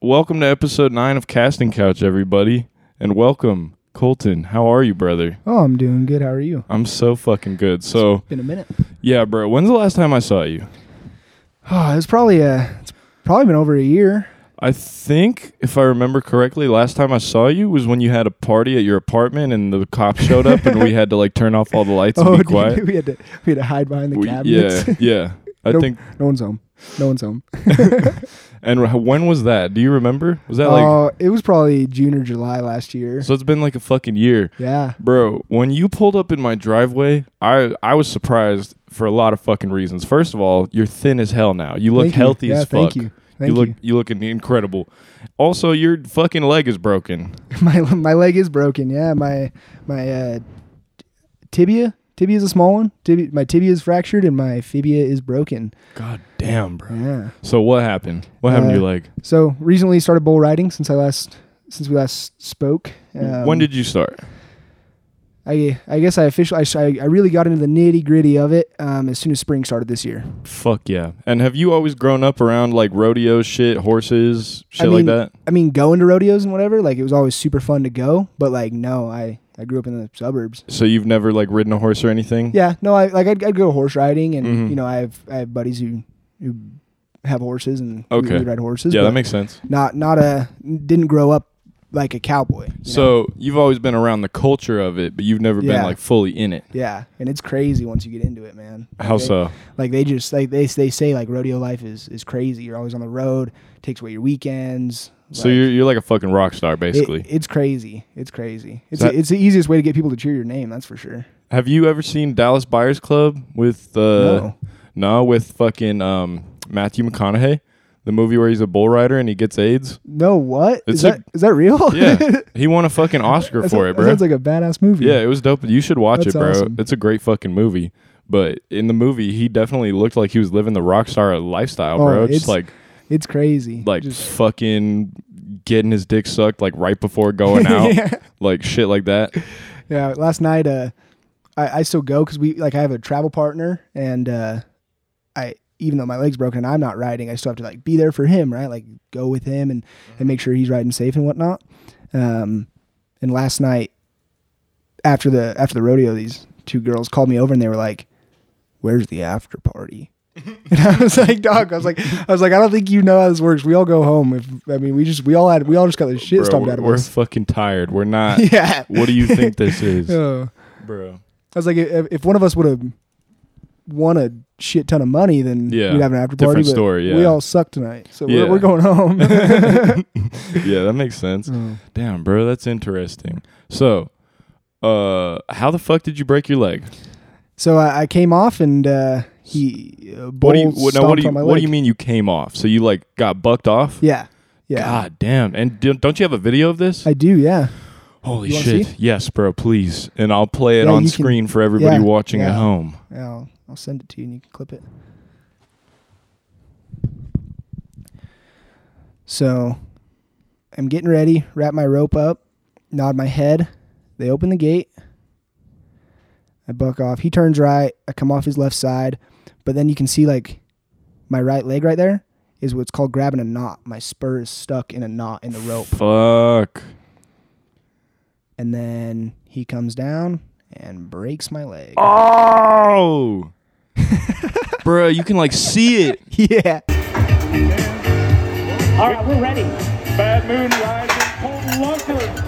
welcome to episode nine of Casting Couch, everybody, and welcome, Colton. How are you, brother? Oh, I'm doing good. How are you? I'm so fucking good. So, Been a minute. yeah, bro. When's the last time I saw you? Oh, it's probably uh it's probably been over a year. I think, if I remember correctly, last time I saw you was when you had a party at your apartment and the cops showed up and we had to like turn off all the lights and oh, be did quiet. we had to we had to hide behind the We- cabinets. yeah, yeah. I Nope. think. no one's home. No one's home. And when was that? Do you remember? Was that like? Oh, it was probably June or July last year. so it's been like a fucking year. yeah. Bro, when you pulled up in my driveway, I I was surprised for a lot of fucking reasons. First of all, you're thin as hell now. You look Thank healthy you. as yeah, fuck. Thank you. Thank you look you. you look incredible. Also, your fucking leg is broken. my my leg is broken. Yeah, my my uh, tibia tibia is a small one. Tibia, my tibia is fractured and my fibia is broken. God damn, bro. Yeah. So what happened? What happened to Uh, your leg? So recently started bull riding since I last since we last spoke. Um, when did you start? I I guess I officially I, I really got into the nitty gritty of it um, as soon as spring started this year. Fuck yeah. And have you always grown up around like rodeo shit, horses, shit I like that? I mean, going to rodeos and whatever, like it was always super fun to go. But like, no, I I grew up in the suburbs. So you've never like ridden a horse or anything? Yeah, no, I like I'd, I'd go horse riding, and Mhm. you know I have I have buddies who who have horses and we- Okay. we ride horses. Yeah, that makes sense. not not a didn't grow up like a cowboy. you know? So you've always been around the culture of it, but you've never been like fully in it. yeah, and it's crazy once you get into it, man. Like, How they- so? Like they just like they they say like rodeo life is is crazy. You're always on the road, takes away your weekends. So like, you're you're like a fucking rock star, it- basically. it's crazy. It's crazy. It's that- it's the easiest way to get people to cheer your name. That's for sure. Have you ever seen Dallas Buyers Club with uh no. no with fucking um Matthew McConaughey, the movie where he's a bull rider and he gets AIDS? No, what It's is that? Is that real? Yeah, he won a fucking Oscar That for sounds- it, That bro. sounds like a badass movie. Yeah, it was dope. You should watch That's it, bro. awesome. It's a great fucking movie. But in the movie, he definitely looked like he was living the rock star lifestyle, Oh, bro. it's Just like it's crazy. like Just, fucking getting his dick sucked like right before going out, yeah. like shit like that. Yeah, last night uh I, I still go because we like I have a travel partner and uh I even though my leg's broken and I'm not riding, I still have to like be there for him, right? Like go with him and, and make sure he's riding safe and whatnot. Um and last night after the after the rodeo, these two girls called me over and they were like, Where's the after party? and I was like, dog, I was like I was like, I don't think you know how this works. We all go home. If I mean we just we all had we all just got the shit Bro, stomped we're, out of us. we're fucking tired. We're not. yeah. what do you think this is, Oh. bro? I was like, if, if one of us would have won a shit ton of money, then Yeah, we'd have an after party. different but story, We all suck tonight, so Yeah. we're, we're going home. yeah, that makes sense. Damn, bro, that's interesting. So, uh, how the fuck did you break your leg? so I, I came off, and uh, he uh, What do you? What, now, what do you? What do you mean you came off? So you like got bucked off? Yeah, yeah, God damn! And do, don't you have a video of this? I do. Yeah, Holy shit! see? Yes, bro. Please, and I'll play it Yeah, on you can- screen for everybody yeah, watching at yeah. home. Yeah, I'll, send it to you, and you can clip it. So, I'm getting ready. Wrap my rope up. Nod my head. They open the gate. I buck off. He turns right. I come off his left side, but then you can see like my right leg right there is what's called grabbing a knot. My spur is stuck in a knot in the rope, Fuck. and then he comes down and breaks my leg. Oh, bro, you can like see it. Yeah. All right, we're ready. Bad Moon Rising, Colton Lunker.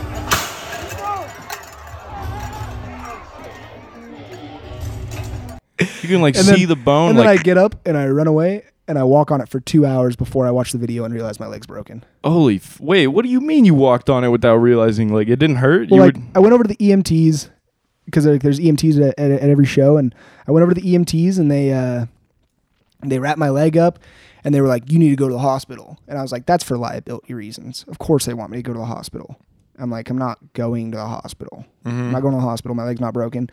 You can like And see then- the bone. And then like, I get up and I run away and I walk on it for two hours before I watch the video and realize my leg's broken. holy, f- wait, what do you mean you walked on it without realizing like it didn't hurt? Well, you like would, I went over to the EMTs because like, there's EMTs at, at, at every show, and I went over to the EMTs and they uh, they wrapped my leg up and they were like, "You need to go to the hospital," and I was like, "That's for liability reasons. Of course they want me to go to the hospital." I'm like, "I'm not going to the hospital. I'm not going to the hospital. My leg's not broken."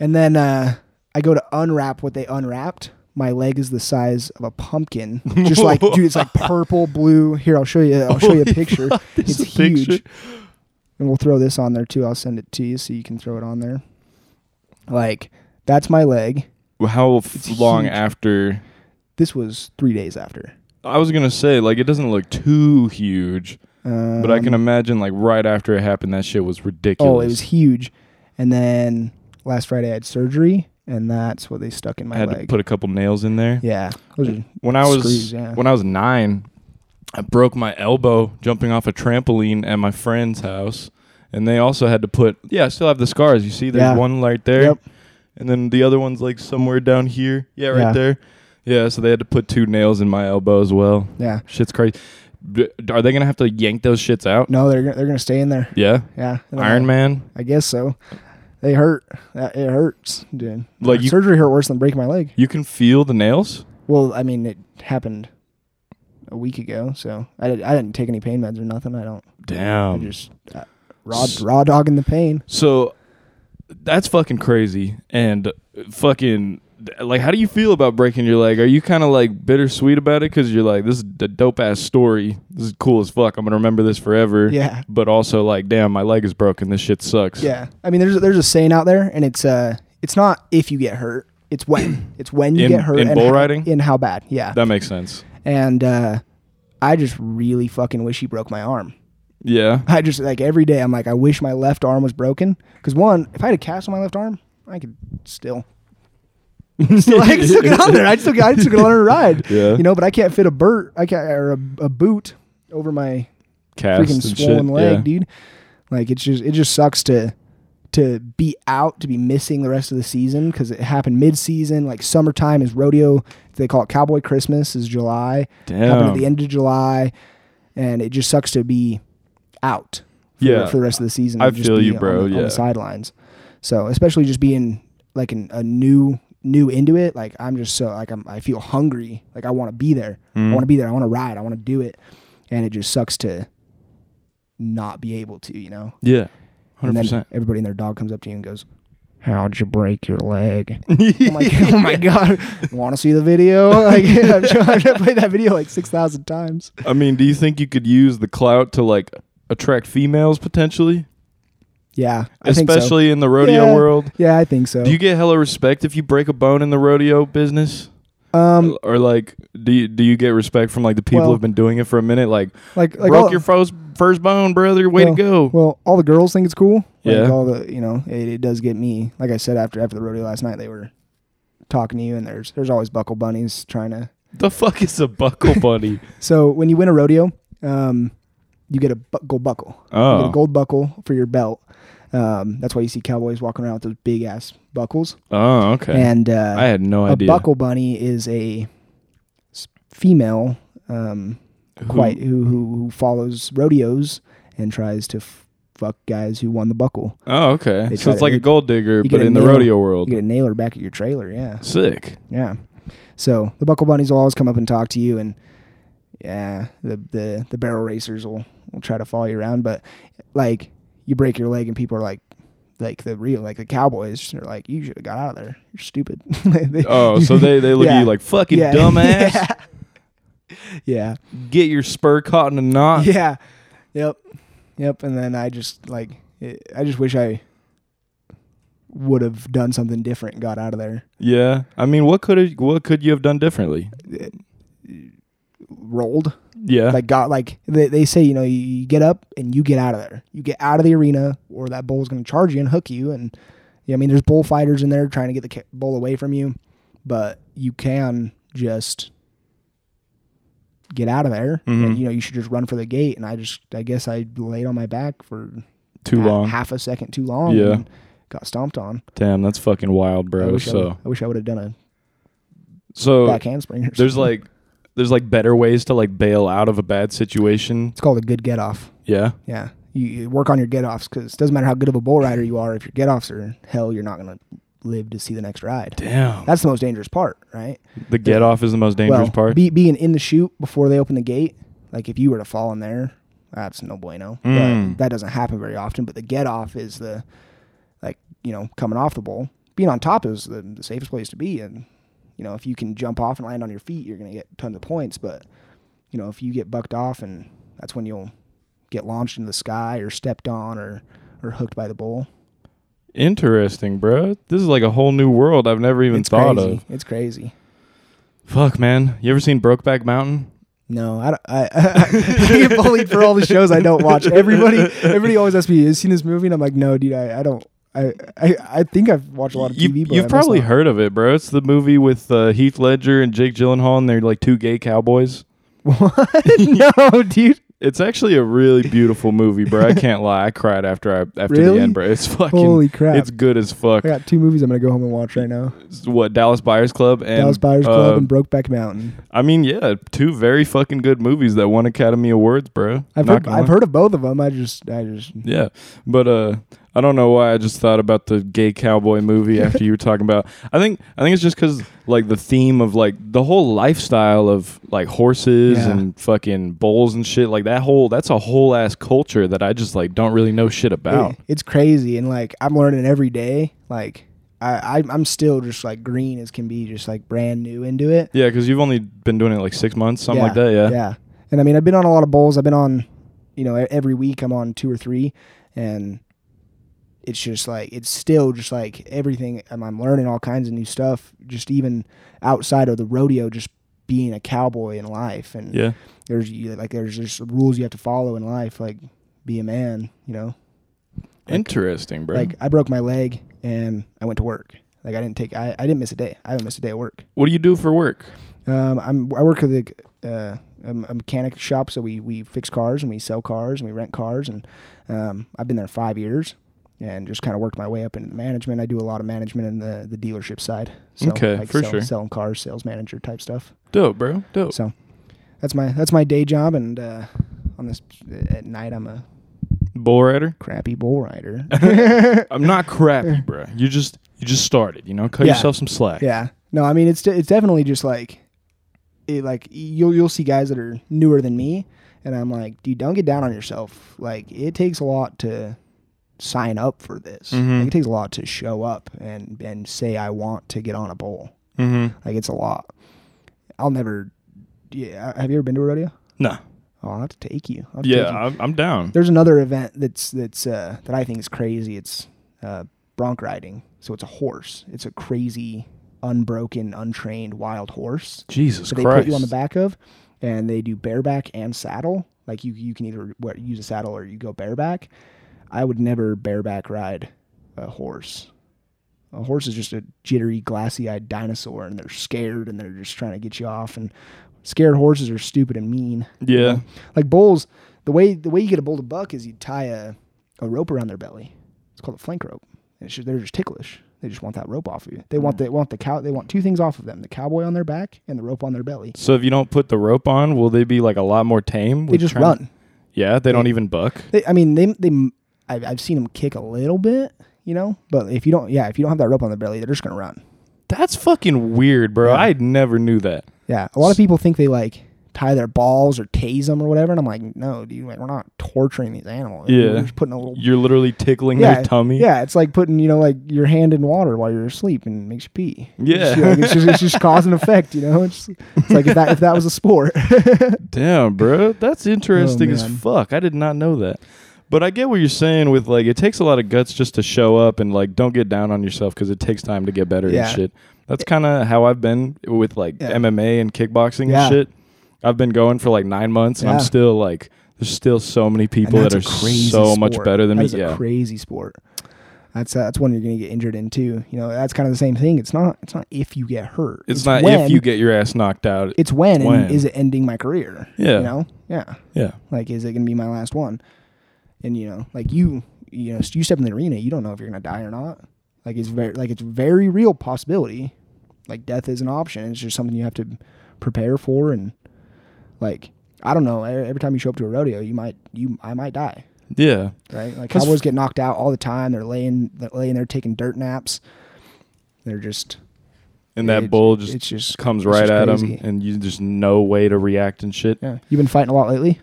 And then uh, I go to unwrap what they unwrapped. My leg is the size of a pumpkin, just like dude. It's like purple, blue. Here, I'll show you. I'll show you a picture. It's huge. picture. And we'll throw this on there too. I'll send it to you so you can throw it on there. Like that's my leg. How It's long huge. after? This was three days after. I was gonna say like it doesn't look too huge, Um, but I can imagine like right after it happened, that shit was ridiculous. Oh, it was huge. And then last Friday I had surgery, and that's what they stuck in I my had leg. to put a couple nails in there. yeah, When I was screws, yeah. when I was nine, I broke my elbow jumping off a trampoline at my friend's house, and they also had to put. Yeah, I still have the scars. You see, there's Yeah. one right there, Yep. and then the other one's like somewhere down here. Yeah, right Yeah. there. Yeah, so they had to put two nails in my elbow as well. yeah. Shit's crazy. Are they gonna have to yank those shits out? No, they're gonna- they're gonna stay in there. Yeah, Yeah, Iron Man. I guess so. They hurt. That- It hurts, dude. Like you- surgery hurt worse than breaking my leg. You can feel the nails. Well, I mean, it happened a week ago, so I, did, I didn't take any pain meds or nothing. I don't. I Damn. just uh, raw raw dogging the pain. So that's fucking crazy and fucking like how do you feel about breaking your leg? Are you kind of like bittersweet about it cuz you're like this is a dope ass story. This is cool as fuck. I'm going to remember this forever. Yeah. But also like damn, my leg is broken. This shit sucks. Yeah, I mean, there's there's a saying out there, and it's uh, it's not if you get hurt, it's when. It's when you In- get hurt in and bull how, riding? in how bad. Yeah, That makes sense. And uh, I just really fucking wish he broke my arm. Yeah. I just like every day I'm like I wish my left arm was broken because one if I had a cast on my left arm I could still still I could still get on there I still I still get on a ride Yeah. you know but I can't fit a burt I can't or a, a boot over my Cast freaking swollen shit. leg yeah. dude like it's just it just sucks to to be out to be missing the rest of the season because it happened mid season like summertime is rodeo they call it cowboy Christmas is July happened at the end of July, and it just sucks to be out. For, Yeah. for the rest of the season. I feel you, on bro, the- on yeah. the sidelines. So especially just being like an, a new new into it, like I'm just so like I'm I feel hungry. Like I want to be there. I Mhm. want to be there. I want to ride. I want to do it, and it just sucks to not be able to. You know. Yeah. And 100%. then everybody and their dog comes up to you and goes. How'd you break your leg? Oh I'm like, oh my god! Want to see the video? Like, I'm sure I've played that video like six thousand times. I mean, do you think you could use the clout to like attract females potentially? Yeah, I think so. Especially in the rodeo Yeah. world? Yeah, I think so. Do you get hella respect if you break a bone in the rodeo business? Um, or like do you, do you get respect from like the people Well- who've been doing it for a minute like, like like broke all, your first first bone brother way well, to go Well, all the girls think it's cool. Like Yeah. all the you know, it, it does get me. Like I said after after the rodeo last night, they were talking to you, and there's there's always buckle bunnies trying to. the fuck is a buckle bunny So when you win a rodeo, um, you get a bu- gold buckle. You get oh a gold buckle for your belt. Um, that's why you see cowboys walking around with those big ass buckles. oh okay And uh, i had no idea. a buckle bunny is a female um, Who- quite who, who who follows rodeos and tries to f- fuck guys who won the buckle. oh okay so it's to- like a gold digger but in the rodeo world You get a nailer back at your trailer. Yeah, sick yeah. So the buckle bunnies will always come up and talk to you, and yeah, the the the barrel racers will will try to follow you around. But like you break your leg, and people are like. Like the real, like the cowboys, are like, you should have got out of there. You're stupid. They- oh so they they look Yeah. at you like fucking yeah. dumbass yeah. get your spur caught in a knot Yeah. Yep. Yep. And then I just like it, I just wish I would have done something different and got out of there. yeah i mean what could have, what could you have done differently eh, Rolled. Yeah Like got like they, they say, you know, you, you get up and you get out of there. You get out of the arena or that bull is gonna charge you and hook you and yeah, I mean there's bullfighters in there trying to get the bull away from you, but you can just get out of there. Mhm. And, you know, you should just run for the gate. And I just, I guess I laid on my back for too long half a second too long. Yeah. and got stomped on. damn that's fucking wild bro I, so would, I wish I would have done a so back handspring. Or there's like there's like better ways to like bail out of a bad situation it's called a good get off. yeah Yeah, you, you work on your get offs because it doesn't matter how good of a bull rider you are. If your get offs are hell, you're not gonna live to see the next ride. damn That's the most dangerous part, right? the get off is the most dangerous well, part Be, being in the chute before they open the gate, like if you were to fall in there, that's no bueno. Mm. But that doesn't happen very often. But the get off is the like you know coming off the bull. Being on top is the, the safest place to be, and you know if you can jump off and land on your feet, you're gonna get tons of points. But you know if you get bucked off, and that's when you'll get launched into the sky or stepped on or or hooked by the bull. interesting bro this is like a whole new world i've never even it's thought crazy. of It's crazy. fuck man you ever seen brokeback mountain No, I, don't- I, I, get bullied for all the shows I don't watch. Everybody, everybody always asks me, "Have you seen this movie?" And I'm like, "No, dude, I, I don't. I, I, I think I've watched a lot of You, TV. but you've probably not." heard of it, bro. It's the movie with uh, Heath Ledger and Jake Gyllenhaal, and they're like two gay cowboys. What? no, dude. It's actually a really beautiful movie, bro. I can't lie. I cried after I after Really? the end, bro. It's fucking. Holy crap! It's good as fuck. I got two movies I'm gonna go home and watch right now: What Dallas Buyers Club and Dallas Buyers Club uh, and Brokeback Mountain. I mean, yeah, two very fucking good movies that won Academy Awards, bro. I've heard, I've heard of both of them. I just, I just. Yeah, but uh, I don't know why I just thought about the gay cowboy movie after you were talking about. I think I think it's just because like the theme of like the whole lifestyle of like horses Yeah. and fucking bulls and shit like that whole that's a whole ass culture that I just like don't really know shit about. it- it's crazy, and like I'm learning every day. Like I, I, I'm still just like green as can be, just like brand new into it. Yeah, because you've only been doing it like six months, something like that. Yeah. Yeah. And I mean, I've been on a lot of bowls. I've been on, you know, e- every week I'm on two or three, and it's just like it's still just like everything. I'm, I'm learning all kinds of new stuff, just even outside of the rodeo, just being a cowboy in life. And Yeah. there's like there's just rules you have to follow in life, like be a man. You know, Interesting, bro. like I broke my leg and I went to work. Like I didn't take, I, I didn't miss a day. I haven't missed a day at work. what do you do for work? Um, I'm I work at the uh, a, a mechanic shop, so we we fix cars and we sell cars and we rent cars, and um, I've been there five years, and just kind of worked my way up into management. I do a lot of management in the the dealership side. So Okay, like for sell- sure. selling cars, sales manager type stuff. Dope, bro. Dope. So that's my that's my day job, and uh, on this at night I'm a Bull rider. crappy bull rider. I'm not crappy, bro. You just you just started. You know, cut Yeah. yourself some slack. Yeah. No, I mean it's it's definitely just like it like you'll you'll see guys that are newer than me and I'm like, dude, don't get down on yourself. Like it takes a lot to sign up for this. Mhm. Like, it takes a lot to show up and and say I want to get on a bowl. Mm-hmm. Like it's a lot. I'll never yeah, have you ever been to a rodeo? No. Oh, I'll have to take you. To take Yeah, you. I'm, I'm down. There's another event that's that's uh, that I think is crazy. It's uh, bronc riding. So it's a horse. It's a crazy, unbroken, untrained wild horse. Jesus So they put you on the back of, and they do bareback and saddle. Like you, you can either use a saddle or you go bareback. I would never bareback ride a horse. A horse is just a jittery, glassy-eyed dinosaur, and they're scared, and they're just trying to get you off. And scared horses are stupid and mean. you Yeah. know? like bulls. The way the way you get a bull to buck is you tie a, a rope around their belly. It's called a flank rope. And it's just, they're just ticklish. They just want that rope off of you. They want hmm. the want the cow. They want two things off of them: the cowboy on their back and the rope on their belly. So if you don't put the rope on, will they be like a lot more tame? They just run. Yeah, they don't even buck. They, I mean, they they. I've, I've seen them kick a little bit, you know. But if you don't, yeah, if you don't have that rope on their belly, they're just gonna run. That's fucking weird, bro. Yeah. I never knew that. Yeah, a lot of people think they like tie their balls or tase them or whatever, and I'm like, no, dude, like, we're not torturing these animals. Yeah. we're just putting a little You're literally tickling yeah, their tummy. Yeah, it's like putting you know like your hand in water while you're asleep and it makes you pee. Yeah. it's, just, like, it's just it's just cause and effect. You know, it's, it's like if that if that was a sport. Damn, bro. That's interesting oh, as Oh, man. fuck. I did not know that. But I get what you're saying with like it takes a lot of guts just to show up and like don't get down on yourself because it takes time to get better Yeah. and shit. That's kind of how I've been with like Yeah. MMA and kickboxing Yeah. and shit. I've been going for like nine months and I'm still like there's still so many people that are so much better than That me. Yeah. crazy sport. That's uh, that's one you're gonna get injured in too. You know, that's kind of the same thing. It's not it's not if you get hurt. It's, not when, if you get your ass knocked out. It's when, when. and is it ending my career? Yeah. You know. Yeah. yeah. Like, is it gonna be my last one? And you know, like you, you know, you step in the arena, you don't know if you're gonna die or not. Like it's very, like it's very real possibility. Like death is an option. It's just something you have to prepare for, and like I don't know. Every time you show up to a rodeo, you might, you, I might die. Yeah. Right? Like cowboys get knocked out all the time. They're laying, they're laying there taking dirt naps. They're just And that It- bull just just comes right just at him and you just no way to react and shit. yeah. You've been fighting a lot lately.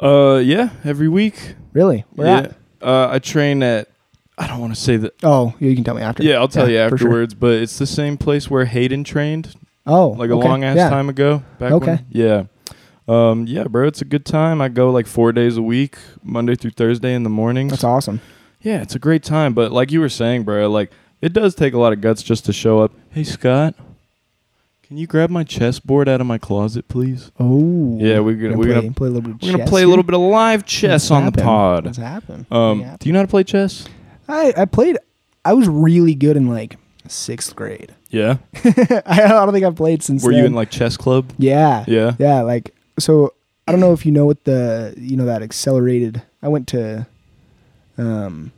Uh yeah, every week. Really? Where yeah. at? Uh, I train at. I don't want to say that. Oh, you can tell me after. Yeah, I'll tell you for sure. afterwards. But it's the same place where Hayden trained, Oh, like a okay. long ass yeah. time ago. Back Okay. When, yeah. Um. Yeah, bro. It's a good time. I go like four days a week, Monday through Thursday in the mornings. That's awesome. Yeah, it's a great time. But like you were saying, bro, like it does take a lot of guts just to show up. Hey, Scott. Can you grab my chessboard out of my closet, please? Oh. Yeah, we're gonna- We're we're play, gonna- play a little bit of We're gonna chess play a little bit of live chess What's on the pod. What's happening? Um, Yeah. do you know how to play chess? I, I played, I was really good in like sixth grade. Yeah. I don't think I've played since Were you in like chess club? Yeah. Yeah. Yeah, like so I don't know if you know what the you know that accelerated I went to um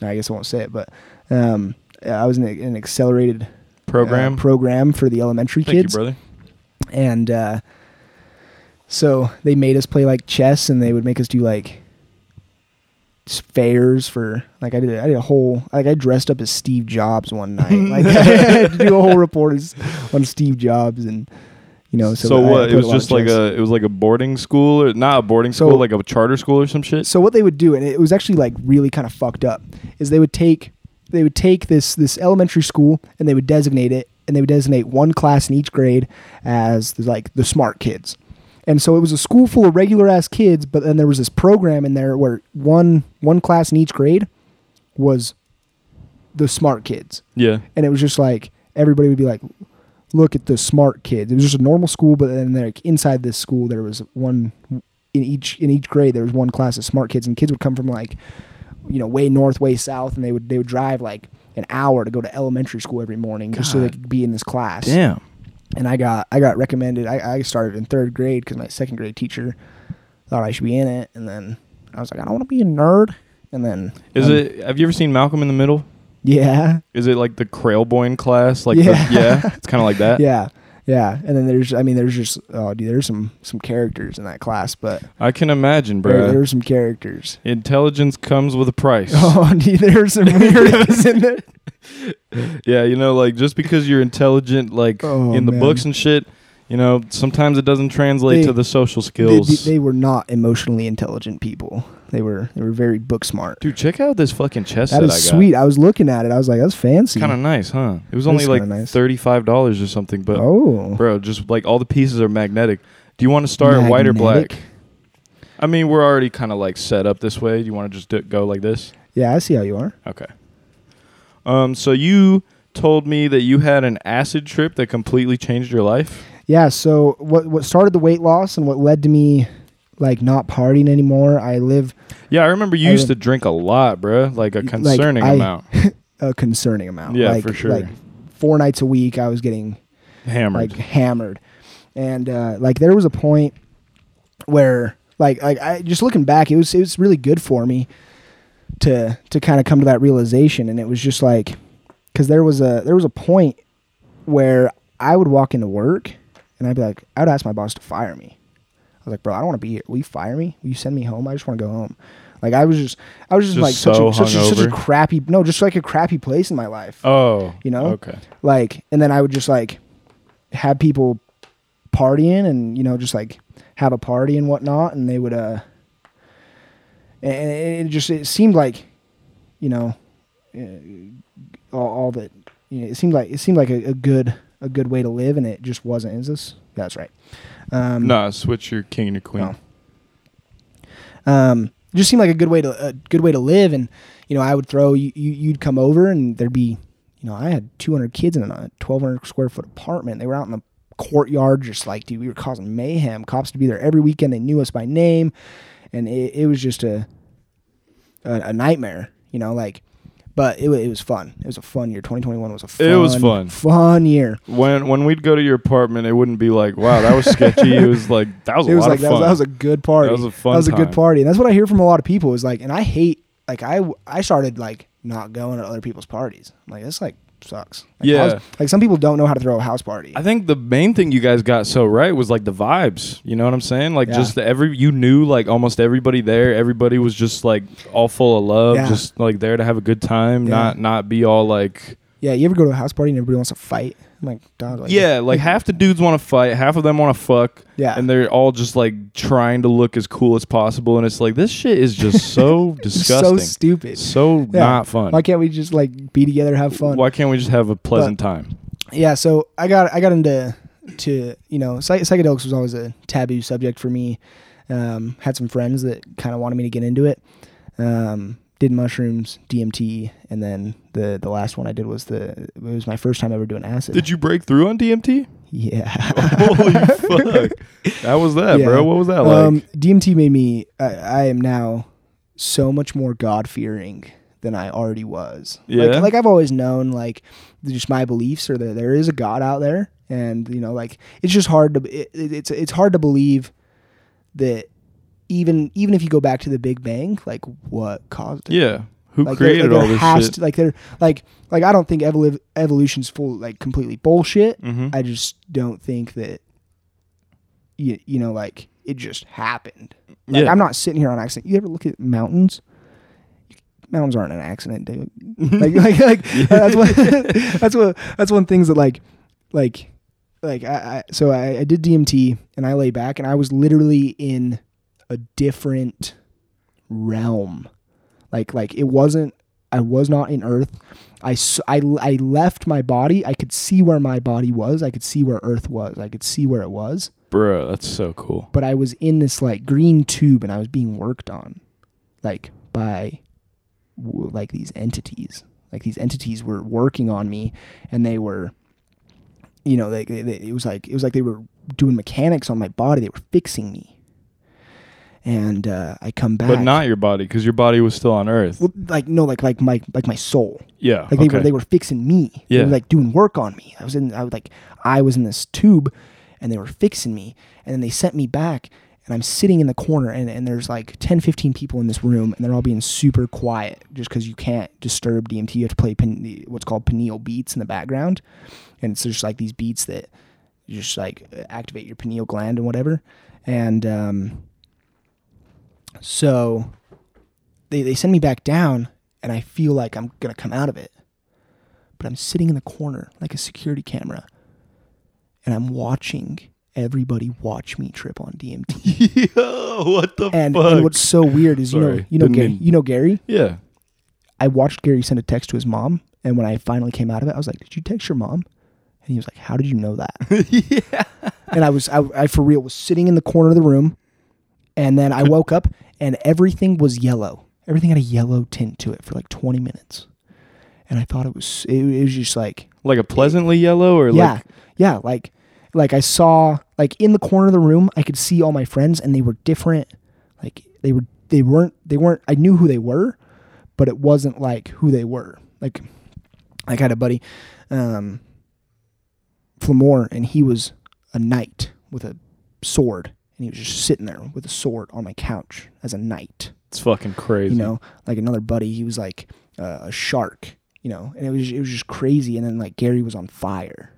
I guess I won't say it, but um I was in a- an accelerated uh, Program. program for the elementary Thank kids you, brother. and uh so they made us play like chess and they would make us do like fairs for like I did I did a whole like I dressed up as Steve Jobs one night like I had to do a whole report on Steve Jobs and you know so, So, what? It was just like a it was like a boarding school or not a boarding So- school, like a charter school or some shit. so what they would do and it was actually like really kind of fucked up is they would take they would take this this elementary school and they would designate it and they would designate one class in each grade as the, like the smart kids. And so it was a school full of regular ass kids but then there was this program in there where one one class in each grade was the smart kids. Yeah. and it was just like everybody would be like look at the smart kids. It was just a normal school but then like inside this school there was one in each in each grade there was one class of smart kids and kids would come from like you know way north way south and they would they would drive like an hour to go to elementary school every morning just so they God. could be in this class Damn. and i got i got recommended i, I started in third grade because my second grade teacher thought i should be in it and then i was like i don't want to be a nerd and then Is um, it? Have you ever seen Malcolm in the Middle? yeah Is it like the Krelboyne class? Like Yeah. The, yeah. It's kind of like that. Yeah, yeah, and then there's, I mean, there's just, oh, dude, there's some some characters in that class, but I can imagine, bro. there, there's some characters. Intelligence comes with a price. Oh, dude, there's some weirdos in there. Yeah, you know, like just because you're intelligent, like Oh, in the man. books and shit, you know, sometimes it doesn't translate They- to the social skills. they were not emotionally intelligent people. They were they were very book smart. Dude, check out this fucking chess that set is I got. sweet. I was looking at it. I was like, that's fancy. Kind of nice, huh? It was That only like nice. thirty-five dollars or something, but oh, bro, just like all the pieces are magnetic. Do you want to start white or black? I mean, we're already kind of like set up this way. Do you want to just do, go like this? Yeah, I see how you are. Okay. Um. So you told me that you had an acid trip that completely changed your life. Yeah. So what what started the weight loss and what led to me like not partying anymore? I live Yeah, I remember you I used rem- to drink a lot, bro. Like a Like, concerning I- amount. a concerning amount. Yeah, like, for sure. Like four nights a week, I was getting Hammered. like hammered, and uh, like there was a point where like like I just looking back, it was it was really good for me to to kind of come to that realization, and it was just like because there was a there was a point where I would walk into work and I'd be like I would ask my boss to fire me. I was like, bro, I don't want to be here. Will you fire me? Will you send me home? I just want to go home. Like I was just, I was just, Just like such a, such, a, such a crappy, no, just like a crappy place in my life oh, you know? Okay. like and then i would just like have people partying and you know just like have a party and whatnot and they would uh and it just it seemed like you know uh, all, all that you know it seemed like it seemed like a, a good a good way to live and it just wasn't is this that's right um No, switch your king and your queen. No. um, just seemed like a good way to a good way to live. And you know, I would throw you, you you'd come over and there'd be, you know, I had 200 kids in a 1,200 square foot apartment. They were out in the courtyard, just like dude, we were causing mayhem. Cops would be there every weekend. They knew us by name, and it, it was just a, a a nightmare. You know, like. But it, it was fun. It was a fun year. 2021 was a fun, It was fun. fun year. When when we'd go to your apartment, it wouldn't be like, wow, that was sketchy. it was like that was a it was lot like of that fun. was, that was a good party. That was a fun That was a good party, and that's what I hear from a lot of people. Is like, and I hate like I I started like not going to other people's parties. I'm like this like sucks. Like, Yeah. house- like some people don't know how to throw a house party. I think the main thing you guys got so right was like the vibes. You know what I'm saying? Like Yeah. just the every you knew like almost everybody there. Everybody was just like all full of love, Yeah. just like there to have a good time, Yeah. not not be all like yeah, you ever go to a house party and everybody wants to fight? I'm like, dog, like yeah, like half the dudes want to fight, half of them want to fuck, Yeah. and they're all just like trying to look as cool as possible, and it's like this shit is just so disgusting, so stupid. so Yeah. not fun. Why can't we just like be together, have fun? Why can't we just have a pleasant time? yeah so i got i got into to you know psych- psychedelics was always a taboo subject for me um, had some friends that kind of wanted me to get into it um, did mushrooms dmt and then the the last one i did was the it was my first time ever doing acid Did you break through on DMT? Yeah. Holy fuck! How was that, Yeah. bro? What was that like? Um, DMT made me. I, I am now so much more God fearing than I already was. Yeah? Like, like I've always known, like just my beliefs are that there is a God out there, and you know, like it's just hard to. It, it- it's it's hard to believe that even even if you go back to the Big Bang, like what caused it? yeah. Who Like there- created like, all there this shit? To, like there, like like I don't think evolu- evolution's full like completely bullshit. Mhm. I just don't think that you you know like it just happened. Like Yeah. I'm not sitting here on accident. You ever look at mountains? Mountains aren't an accident, dude. like like like that's what that's what that's one things that like like like I, I so I, I did DMT and I lay back and I was literally in a different realm. Like like it wasn't I was not in earth. I I left my body. I could see where my body was. I could see where earth was. I could see where it was. Bro, that's so cool. But I was in this like green tube and I was being worked on like by like these entities. Like these entities were working on me and they were you know, they, they, it was like it was like they were doing mechanics on my body. They were fixing me. And uh, I come back But not your body, because your body was still on Earth. well, like no, like like my like my soul. yeah. Like they okay. were they were fixing me. They Yeah. were like doing work on me. I was in I was like I was in this tube and they were fixing me. And then they sent me back and I'm sitting in the corner and, and there's like 10, 15 people in this room and they're all being super quiet just because you can't disturb DMT. You have to play pin, what's called pineal beats in the background. And it's just like these beats that just like activate your pineal gland and whatever. And um, so they, they send me back down and I feel like I'm going to come out of it. But I'm sitting in the corner like a security camera and I'm watching everybody watch me trip on DMT. Yo, what the And, fuck? and what's so weird is you know you know Gary, mean- you know Gary. yeah. I watched Gary send a text to his mom, and when I finally came out of it, I was like, "Did you text your mom?" And he was like, "How did you know that?" yeah. and I was I, I for real was sitting in the corner of the room, and then I woke up and everything was yellow. Everything had a yellow tint to it for like 20 minutes, and I thought it was it, it was just like Like a pleasantly yellow or yeah. like yeah like like I saw like in the corner of the room I could see all my friends and they were different. Like they were they weren't they weren't I knew who they were but it wasn't like who they were. Like like I had a buddy um Flamore and he was a knight with a sword and he was just sitting there with a sword on my couch as a knight it's fucking crazy. you know like another buddy he was like uh, a shark you know and it was it was just crazy and then like Gary was on fire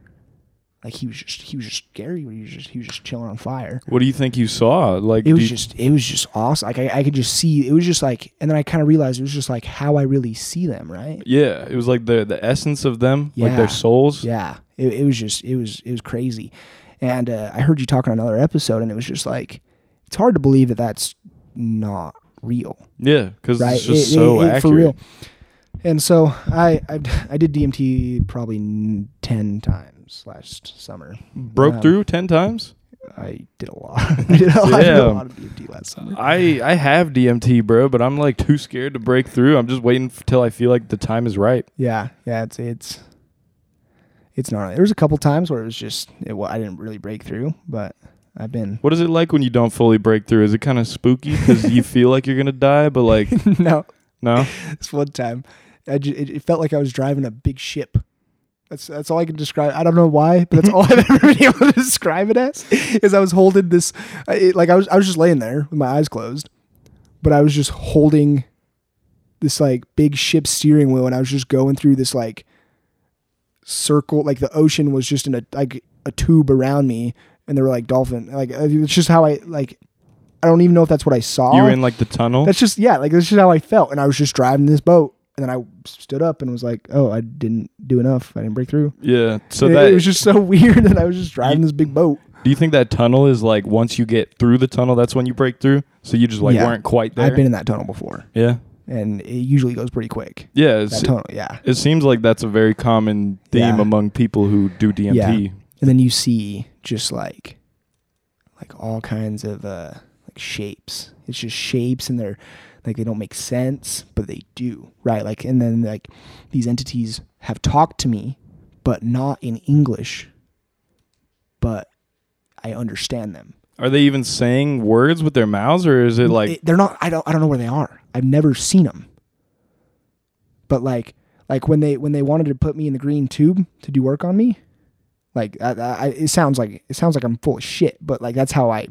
like he was just he was just Gary he was just he was just chilling on fire What do you think you saw? Like it was you- just it was just awesome like I, I could just see it was just like and then I kind of realized it was just like how I really see them right Yeah, it was like the the essence of them, like Yeah. their souls. yeah it, it was just it was it was crazy and uh, I heard you talk on another episode and it was just like it's hard to believe that that's not real Yeah, because right? it's just It- so it- it- accurate. for real. And so I, I I did DMT probably ten times last summer. Broke Um, through ten times. I did a lot. I did a lot, I did a lot of DMT last summer. I I have DMT, bro, but I'm like too scared to break through. I'm just waiting f- till I feel like the time is right. Yeah, yeah, it's it's it's gnarly. There was a couple times where it was just it, wa- I didn't really break through, but I've been What is it like when you don't fully break through? Is it kind of spooky because you feel like you're gonna die, but like no. no? This one time, I ju- it, it felt like I was driving a big ship. That's that's all I can describe. I don't know why, but that's all I've ever been able to describe it as. Is I was holding this, it- like I was I was just laying there with my eyes closed, but I was just holding this like big ship steering wheel, and I was just going through this like circle, like the ocean was just in a like a tube around me, and there were like dolphin. Like it's just how I like. I don't even know if that's what I saw. You were in like the tunnel. That's just yeah, like that's just how I felt, and I was just driving this boat, and then I stood up and was like, "Oh, I didn't do enough. I didn't break through." Yeah. So it, that it was just so weird that I was just driving this big boat. Do you think that tunnel is like once you get through the tunnel, that's when you break through? So you just like Yeah. weren't quite there. I've been in that tunnel before, yeah. And it usually goes pretty quick. Yeah. It's, yeah. it seems like that's a very common theme Yeah. among people who do DMT. Yeah. And then you see just like, like all kinds of uh like shapes. It's just shapes, and they're like they don't make sense, but they do, right? Like, and then like these entities have talked to me, but not in English. but I understand them. Are they even saying words with their mouths, or is it like It- they're not. I don't. I don't know where they are. I've never seen them. But like, like when they when they wanted to put me in the green tube to do work on me, like I, I, it sounds like it sounds like I'm full of shit. But like that's how I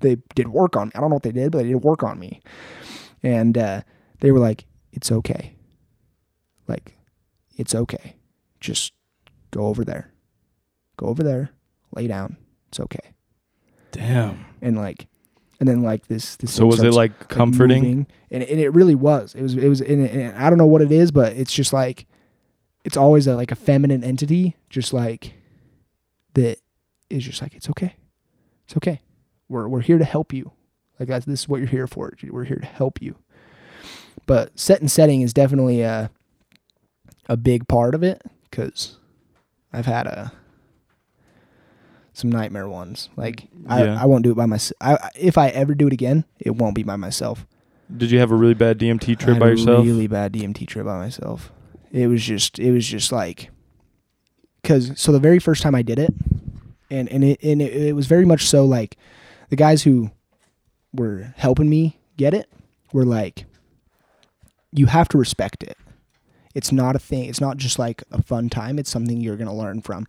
they did work on. me. I don't know what they did, but they did work on me, and uh, they were like, "It's okay. Like, it's okay. Just go over there. Go over there. Lay down. It's okay." Damn? and like and then like this this So was it like comforting? moving, and, and it really was. It was it was and, and i don't know what it is but it's just like it's always a like a feminine entity just like that is just like it's okay. It's okay. We're we're here to help you. Like that's this is what you're here for. We're here to help you. But set and setting is definitely a a big part of it because i've had a some nightmare ones. Like mm. I, Yeah. I won't do it by myself I, if i ever do it again it won't be by myself. Did you have a really bad DMT trip by a yourself? really bad dmt trip by myself. It was just it was just like because so the very first time i did it and and it and it, it was very much so like the guys who were helping me get it were like you have to respect it. It's not a thing it's not just like a fun time it's something you're going to learn from.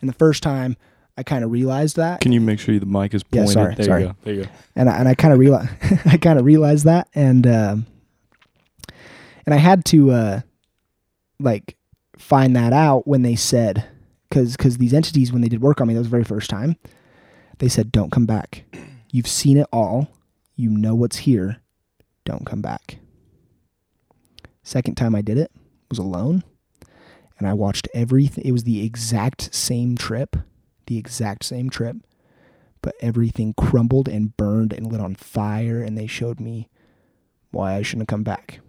And the first time i kind of realized that Can you make sure the mic is Yeah, pointed? sorry, there sorry. you go. There you go. and I, and I kind of realized I kind of realized that and um and I had to uh like find that out when they said cuz cuz these entities when they did work on me that was the very first time they said don't come back you've seen it all you know what's here don't come back second time I did it was alone and I watched everything it was the exact same trip the exact same trip but everything crumbled and burned and lit on fire and they showed me why I shouldn't have come back.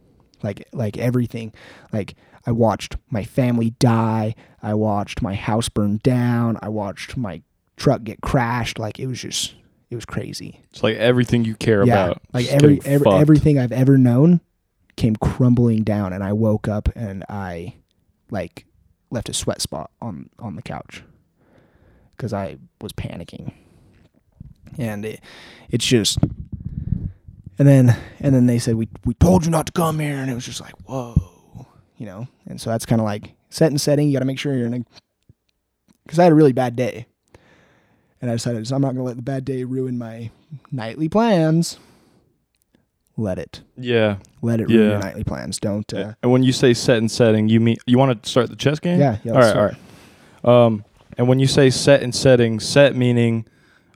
Like like everything. Like I watched my family die, I watched my house burn down, I watched my truck get crashed, like it was just it was crazy. It's like everything you care about. Like every, every fucked. everything I've ever known came crumbling down and I woke up and I like left a sweat spot on on the couch cuz I was panicking. And it it's just and then and then they said we we told you not to come here and it was just like whoa, you know. And so that's kind of like set and setting, you got to make sure you're in a cuz I had a really bad day. And I decided so I'm not to let the bad day ruin my nightly plans. Let it. Yeah. Let it ruin Yeah. your nightly plans. Don't. Uh, And when you say set and setting, you mean you want to start the chess game? yeah. Yeah. all right. All start. right. Um, and when you say set and setting, set meaning,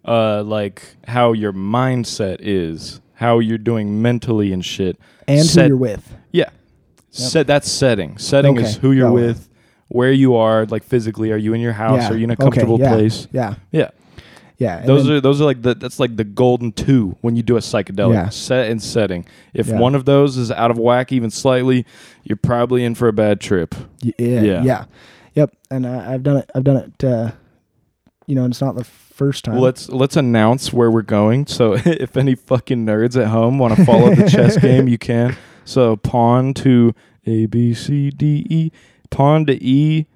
uh, like how your mindset is, how you're doing mentally and shit. And set, who you're with. Yeah. Set that's setting. Setting is who you're with, where you are, like physically. Are you in your house? Yeah. Are you in a Okay, comfortable yeah. place? Yeah. Yeah. Yeah. Those then- are those are like the that's like the golden two when you do a psychedelic Yeah. set and setting. If Yeah. one of those is out of whack even slightly, you're probably in for a bad trip. Yeah, Yeah. yeah, yep. And I, I've done it. I've done it. Uh, you know, and it's not the first time. Let's let's announce where we're going. So if any fucking nerds at home want to follow the chess game, you can. So pawn to A B C D E, pawn to E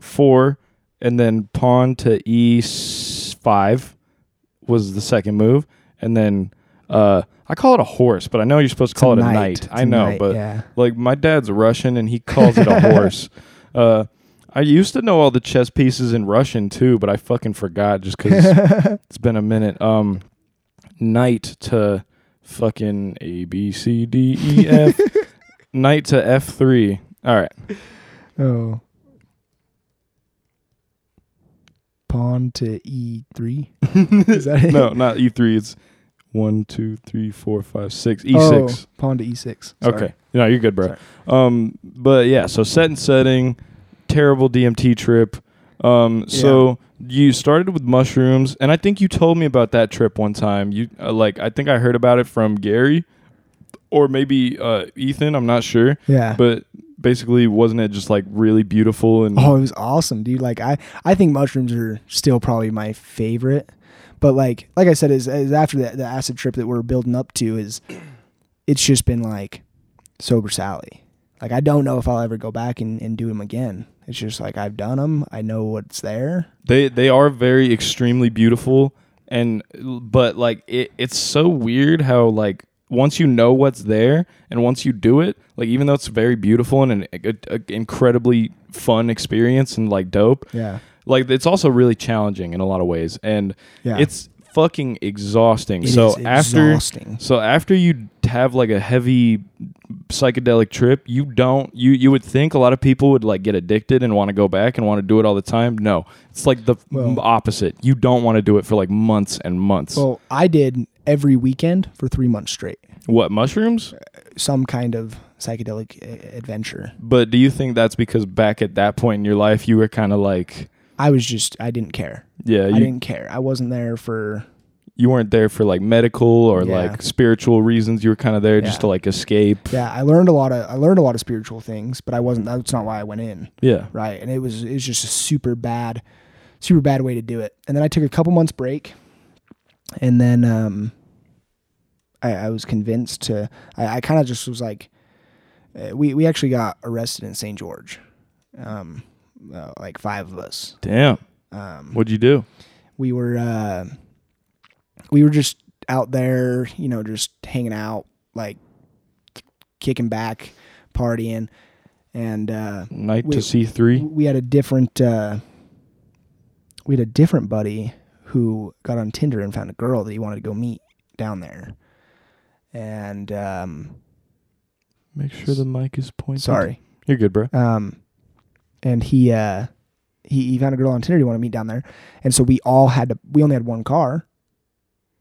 four, and then pawn to E five was the second move, and then uh, I call it a horse, but I know you're supposed to It's call it a knight. knight. It's I know, knight, but yeah. like my dad's Russian and he calls it a horse. Uh, I used to know all the chess pieces in Russian too, but I fucking forgot just because it's been a minute. Um, knight to fucking A B C D E F. knight to F three. All right. oh. Pawn to E three. Is that it? No, not E three. It's one, two, three, four, five, six. E Oh, six. pawn to E six. Okay. No, you're good, bro. Sorry. Um, but yeah, so set and setting, terrible DMT trip. Um, so you started with mushrooms, and I think you told me about that trip one time. You uh, like, I think I heard about it from Gary, or maybe uh, Ethan. I'm not sure, Yeah. but basically, wasn't it just like really beautiful and Oh, it was awesome, dude. Like I, I think mushrooms are still probably my favorite. But like, like I said, is, is after the, the acid trip that we're building up to is, it's just been like sober Sally. Like I don't know if I'll ever go back and, and do them again. It's just like I've done them. I know what's there. They they are very extremely beautiful and but like it, it's so weird how like once you know what's there and once you do it, like even though it's very beautiful and an a, a incredibly fun experience and like dope, Yeah. like it's also really challenging in a lot of ways and Yeah. it's fucking exhausting. It so after exhausting. so after you have like a heavy psychedelic trip, you don't you you would think a lot of people would like get addicted and want to go back and want to do it all the time. No. It's like the Well- opposite. You don't want to do it for like months and months. Well, I did every weekend for three months straight. what, mushrooms? Some kind of psychedelic uh, adventure. But do you think that's because back at that point in your life you were kind of like I was just I didn't care. yeah, I didn't care. I wasn't there for you weren't there for like medical or Yeah. like spiritual reasons. You were kind of there just Yeah. to like escape. yeah. I learned a lot of I learned a lot of spiritual things, but I wasn't. That's not why I went in. Yeah. right? And it was it was just a super bad, super bad way to do it. And then I took a couple months break, and then um, I, I was convinced to. I, I kind of just was like, uh, we we actually got arrested in St. George, um, uh, like five of us. Damn. Um, What'd you do? we were uh, we were just out there, you know, just hanging out, like kicking back, partying, and uh, Night we- to see three. we had a different uh, we had a different buddy who got on Tinder and found a girl that he wanted to go meet down there. And um, Make sure the mic is pointed. sorry, You're good, bro. um, and he uh, he he found a girl on Tinder he wanted to meet down there, and so we all had to. We only had one car,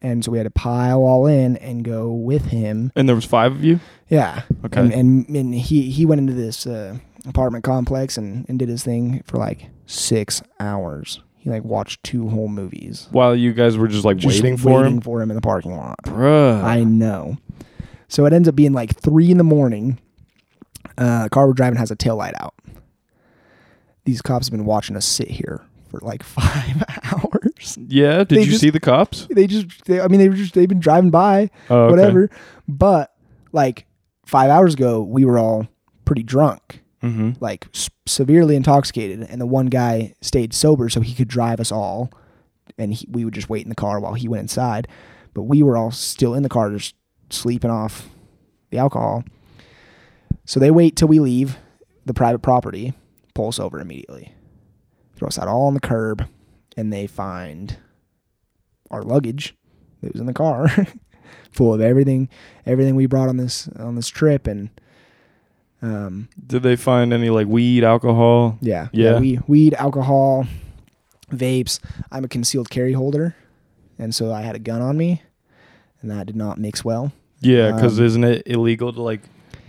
and so we had to pile all in and go with him. And there was five of you. Yeah, Okay. and and, and he he went into this uh, apartment complex and, and did his thing for like six hours. He like watched two whole movies. While you guys were just like Just waiting for waiting him, for him in the parking lot. bruh. I know. So it ends up being like three in the morning. Uh, car we're driving has a tail light out. These cops have been watching us sit here for like five hours. yeah. Did they you just- see the cops? They just, they, I mean, they were just, they've been driving by, Oh, okay. whatever. But like five hours ago, we were all pretty drunk. Mm-hmm. like s- severely intoxicated, and the one guy stayed sober so he could drive us all, and he, we would just wait in the car while he went inside. But we were all still in the car, just sleeping off the alcohol. So they wait till we leave the private property, pull us over immediately, throw us out all on the curb, and they find our luggage that was in the car, full of everything, everything we brought on this on this trip, and um, Did they find any like weed, alcohol? yeah. Yeah. we, weed, alcohol, vapes. I'm a concealed carry holder. And so I had a gun on me, and that did not mix well. Yeah, because Um, isn't it illegal to like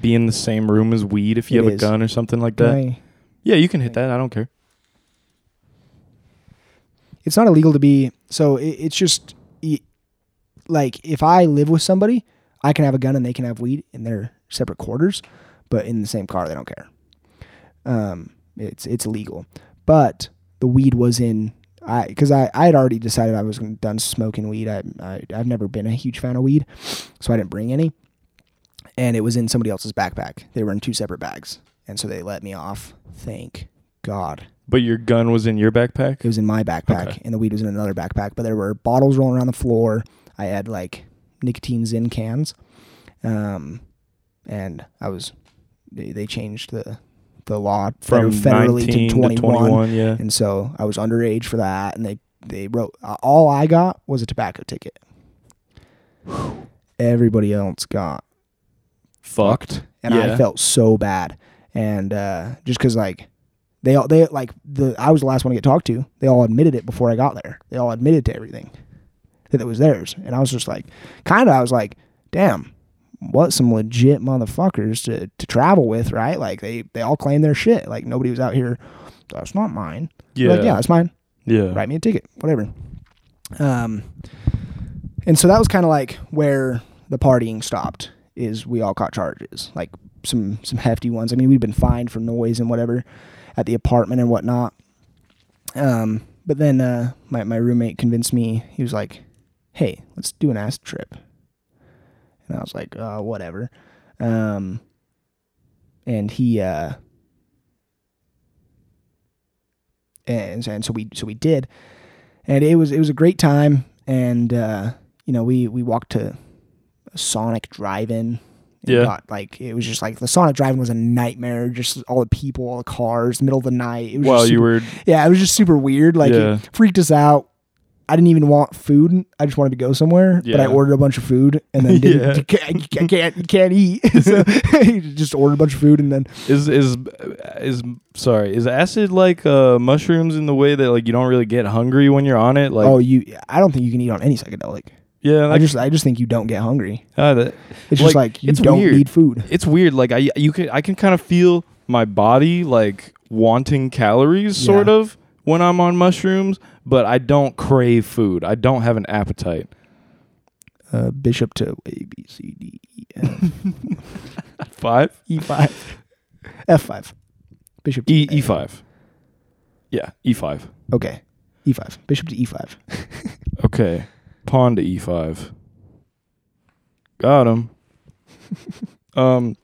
be in the same room as weed if you have a gun or something like Can that? I- yeah, you can hit that. I don't care. it's not illegal to be. So it, it's just y- like if I live with somebody, I can have a gun and they can have weed in their separate quarters, but in the same car, they don't care. Um, it's it's illegal, but the weed was in. I because I, I had already decided I was done smoking weed. I, I I've never been a huge fan of weed, so I didn't bring any. And it was in somebody else's backpack. They were in two separate bags, and so they let me off. Thank God. But your gun was in your backpack. It was in my backpack, Okay. and the weed was in another backpack. But there were bottles rolling around the floor. I had like nicotine Zyn cans, um, and I was. They, they changed the the law From federally 19 to to 21, 21, yeah. and so I was underage for that. And they they wrote uh, all I got was a tobacco ticket. Everybody else got Fucked. and yeah. I felt so bad. And uh, just because like they all they like the I was the last one to get talked to. They all admitted it before I got there. They all admitted to everything that it was theirs, and I was just like, kind of, I was like, damn, what some legit motherfuckers to to travel with, right? Like they they all claim their shit. Like nobody was out here. That's not mine. yeah. Like yeah, that's mine yeah. write me a ticket, whatever. Um, and so that was kind of like where the partying stopped. Is we all caught charges, like some some hefty ones. I mean, we'd been fined for noise and whatever at the apartment and whatnot. Um, but then uh, my my roommate convinced me. He was like, "Hey, let's do an acid trip," and I was like, uh, "Whatever." Um, and he uh, and and so we so we did, and it was it was a great time, and uh, you know we we walked to Sonic Drive-In. Yeah. like it was just like the Sonic Drive-In was a nightmare. Just all the people, all the cars, middle of the night. It was While just you super- were yeah, it was just super weird. Like Yeah. it freaked us out. I didn't even want food. I just wanted to go somewhere, but I ordered a bunch of food and then didn't, Yeah. you, can't, you can't you can't eat. so you just ordered a bunch of food and then is is is sorry is acid like uh mushrooms in the way that like you don't really get hungry when you're on it like oh you I don't think you can eat on any psychedelic. Yeah I just I just think you don't get hungry. uh, that- It's just Like, like you it's don't weird. need food. it's weird like I you can I can kind of feel my body like wanting calories sort of when I'm on mushrooms but I don't crave food I don't have an appetite Uh, bishop to A B C D E F five E five F five. Bishop to E E five yeah E five Okay. E five. Bishop to E five. okay pawn to E five got him um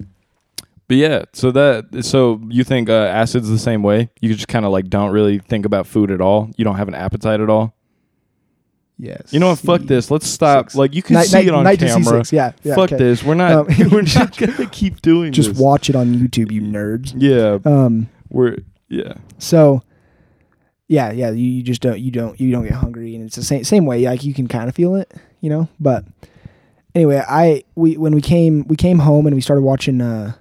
but yeah so that so you think uh, acid's the same way you just kind of like don't really think about food at all you don't have an appetite at all Yes. You know what? Fuck this. Let's stop. Six. Like you can Knight- see knight- it on knight to camera. C6. Yeah. yeah Fuck okay. this. We're not. Um, we're not gonna keep doing Just this. watch it on YouTube, you nerds. Yeah, Um. we're yeah. So, yeah, yeah, you, you just don't, you don't, you don't get hungry, and it's the same same way. Like you can kind of feel it, you know. But anyway, I we when we came we came home and we started watching. uh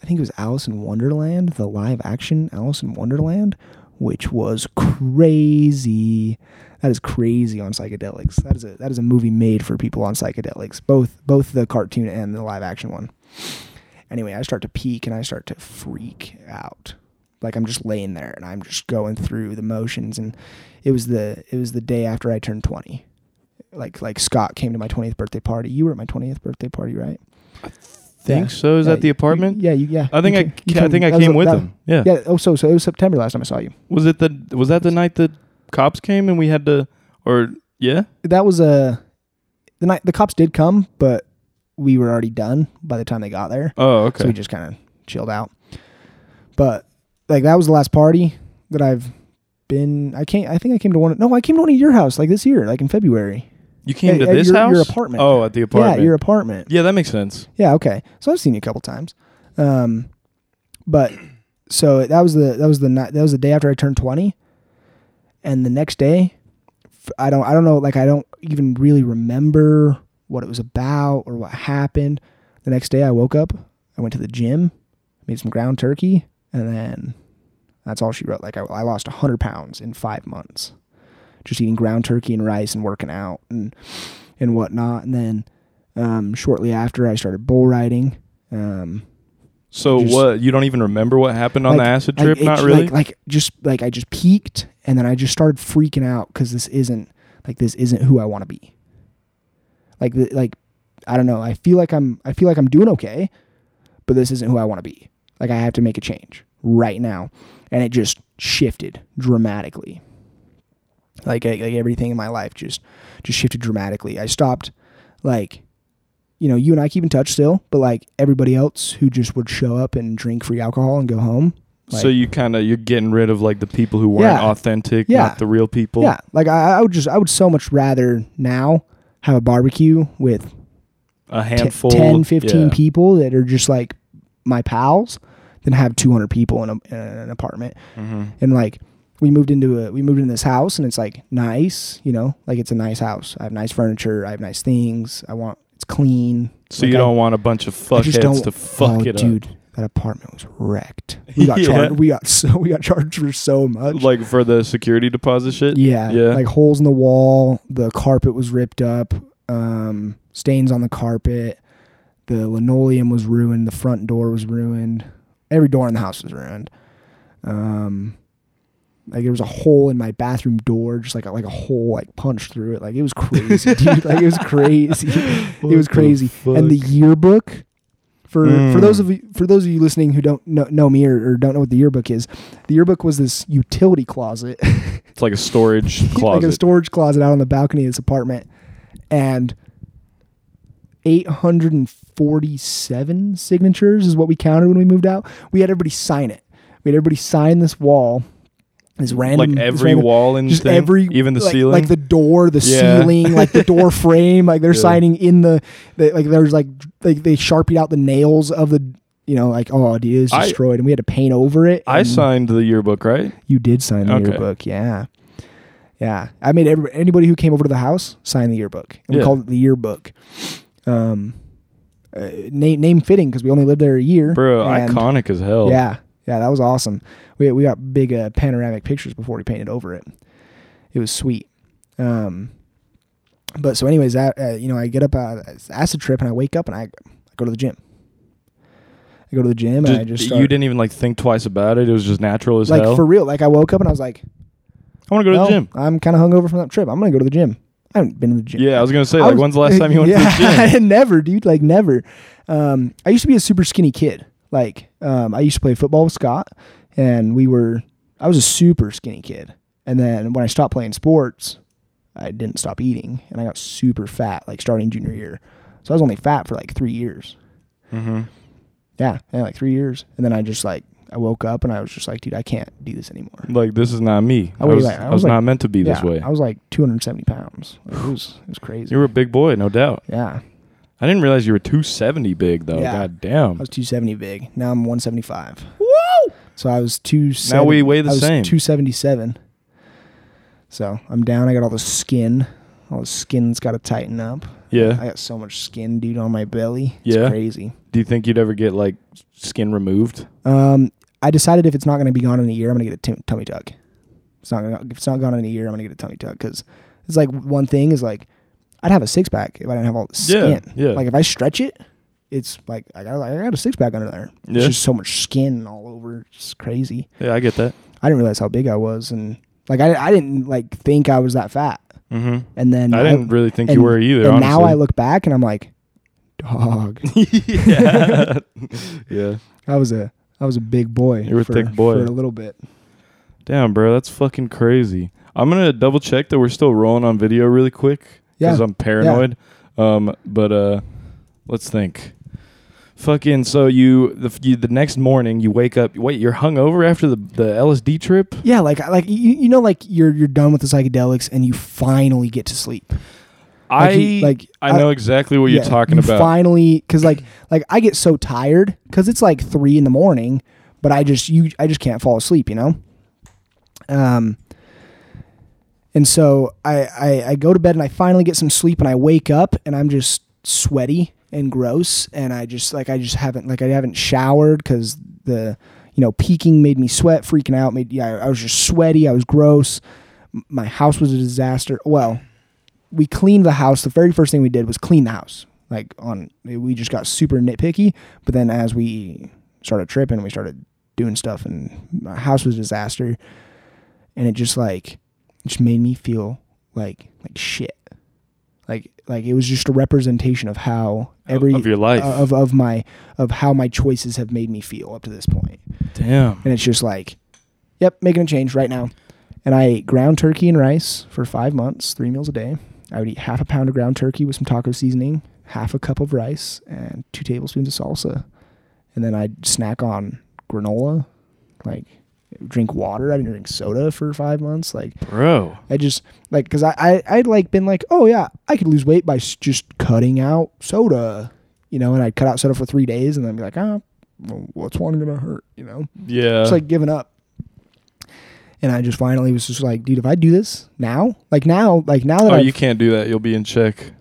I think it was Alice in Wonderland, the live action Alice in Wonderland, which was crazy. That is crazy on psychedelics. That is a that is a movie made for people on psychedelics. Both both the cartoon and the live action one. Anyway, I start to peak and I start to freak out. Like I'm just laying there and I'm just going through the motions and it was the it was the day after I turned 20. Like like Scott came to my 20th birthday party. You were at my 20th birthday party, right? I think Yeah. so? Is Yeah, that the you- apartment? yeah, you, yeah. I think you I. came- you ca- I think I came with that- them. Yeah. Yeah. Oh, so so it was September last time I saw you. Was it the? Was that the night the cops came and we had to? Or yeah. That was a the night the cops did come, but we were already done by the time they got there. Oh okay. So we just kind of chilled out. But like that was the last party that I've been. I can't. I think I came to one. No, I came to one at your house like this year, like in February. you came Yeah, to at this your- house. your apartment. Oh, at the apartment. Yeah, your apartment. Yeah, that makes sense. Yeah, okay. So I've seen you a couple times. Um, but so that was the that was the night that was the day after I turned twenty, and the next day, I don't I don't know like I don't even really remember what it was about or what happened. The next day I woke up, I went to the gym, made some ground turkey, and then that's all she wrote. Like I, I lost hundred pounds in five months, just eating ground turkey and rice and working out and and whatnot. And then um, shortly after, I started bull riding. Um, So Just- what? You don't even remember what happened on like- the acid trip? it Not really. Like, like just like I just peaked, and then I just started freaking out because this isn't like this isn't who I want to be. Like like I don't know. I feel like I'm I feel like I'm doing okay, but this isn't who I want to be. Like I have to make a change right now, and it just shifted dramatically. Like like like everything in my life just just shifted dramatically. I stopped like you know, you and I keep in touch still, but like everybody else who just would show up and drink free alcohol and go home. Like, so you kind of you're getting rid of like the people who weren't Yeah. authentic, Yeah. not the real people. yeah, like I, I would just, I would so much rather now have a barbecue with A t- handful, 10, 15 yeah. people that are just like my pals than have 200 people in, a, in an apartment. Mhm. And like, we moved into a, we moved into this house and it's like nice, you know, like it's a nice house. I have nice furniture. I have nice things. I want, it's clean. So Like, you I- don't want a bunch of fuckheads to fuck oh, it dude, that apartment was wrecked. We got Yeah. charged. We got so we got charged for so much. like for the security deposit shit. yeah, yeah. like holes in the wall. The carpet was ripped up. Um, stains on the carpet. The linoleum was ruined. The front door was ruined. Every door in the house was ruined. Um, like there was a hole in my bathroom door, just like a, like a hole like punched through it. Like it was crazy, dude. Like it was crazy. it was What the crazy. And the yearbook for for Mm. those of you for those of you listening who don't know, know me or, or don't know what the yearbook is, the yearbook was this utility closet, It's like a storage closet, like a storage closet out on the balcony of this apartment, and eight hundred and 847 signatures is what we counted when we moved out. We had everybody sign it. We had everybody sign this wall. This random, like every random- wall and just thing, every even the like, ceiling. like the door, the Yeah. ceiling, like the door frame. Like they're Yeah. signing in the, the like there's like like they sharpied out the nails of the you know like oh it is I- destroyed and we had to paint over it. I signed the yearbook, right? You did sign the Okay. yearbook, yeah, yeah. I made everybody, anybody who came over to the house sign the yearbook. And We called it the yearbook. Um, uh, name name fitting because we only lived there a year, Bro, iconic as hell. yeah, yeah, that was awesome. We we got big uh, panoramic pictures before we painted over it. It was sweet. Um, but so, anyways, that uh, you know, I get up uh, acid trip and I wake up and I, I go to the gym. I go to the gym and I just start, you didn't even like think twice about it. It was just natural as like hell. for real. Like I woke up and I was like, I want to go to well, the gym. I'm kind of hungover from that trip. I'm gonna go to the gym. I haven't been to the gym. Yeah, I was gonna say I like, was- when's the last time you went yeah, to the gym? never, dude. Like never. Um, I used to be a super skinny kid. Like um, I used to play football with Scott, and we were. I was a super skinny kid, and then when I stopped playing sports, I didn't stop eating, and I got super fat. Like starting junior year, so I was only fat for like three years. hmm Yeah, yeah, like three years, and then I just like I woke up and I was just like, dude, I can't do this anymore. Like this is not me. I I was, like- I I was like- not meant to be this way. I was like 270 pounds. Like, it was it was crazy. You were a big boy, no doubt. yeah, I didn't realize you were 270 big though. Yeah. God damn. I was 270 big. Now I'm 175. Woo! So I was 270. Now we weigh the same. 277. So I'm down. I got all the skin. All the skin's got to tighten up. Yeah. I got so much skin, dude, on my belly. It's Yeah? crazy. Do you think you'd ever get like skin removed? Um, I decided if it's not going to be gone in a year, I'm going to get a t- tummy tuck. It's not gonna, if it's not gone in a year, I'm going to get a tummy tuck because it's like one thing is like I'd have a six pack if I didn't have all the skin. yeah. yeah. Like if I stretch it, it's like I got I got a six pack under there. Yeah. It's just so much skin all over. It's crazy. Yeah, I get that. I didn't realize how big I was, and like I, I didn't like think I was that fat. hmm And then I didn't really think you were either. And honestly. now I look back and I'm like, dog, yeah. yeah. I was a I was a big boy. You were a for, thick boy. for a little bit. Damn, bro, that's fucking crazy. I'm gonna double check that we're still rolling on video really quick because Yeah. I'm paranoid. Um, but uh, let's think. Fucking so you the you, the next morning you wake up. Wait, you're hungover after the the LSD trip? Yeah, like like you, you know like you're you're done with the psychedelics and you finally get to sleep. I you- like, I I- know exactly what you're talking you about. Finally, because like like I get so tired because it's like three in the morning, but I just you I just can't fall asleep, you know. Um. And so I, I I go to bed and I finally get some sleep and I wake up and I'm just sweaty and gross and I just like I just haven't like I haven't showered because the you know peaking made me sweat freaking out made yeah I was just sweaty I was gross my house was a disaster well we cleaned the house. The very first thing we did was clean the house. Like on, we just got super nitpicky. But then as we started tripping, we started doing stuff, and my house was a disaster. And it just like, it just made me feel like like shit. Like like it was just a representation of how every of your life. of of my of how my choices have made me feel up to this point. Damn. And it's just like, yep, making a change right now. And I ate ground turkey and rice for five months, three meals a day. I would eat half a pound of ground turkey with some taco seasoning, half a cup of rice, and two tablespoons of salsa. And then I'd snack on granola, like drink water. I didn't drink soda for five months. Like Bro. I just like because I, I I'd like been like, oh yeah, I could lose weight by s- just cutting out soda, you know. And I'd cut out soda for three days, and then be like, ah, well, what's one gonna hurt, you know? Yeah. It's like giving up. And I just finally was just like, dude, if I do this now, like now, like now that oh, I've, you can't do that. You'll be in check.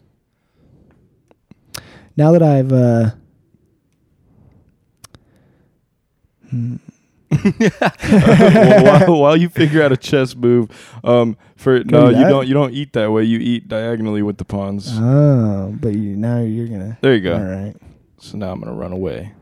now that I've, uh, hmm, Well, while, while you figure out a chess move, um, for Can no, do you don't. You don't eat that way. You eat diagonally with the pawns. oh, but you, now you're gonna, there you go. all right. So now I'm gonna run away.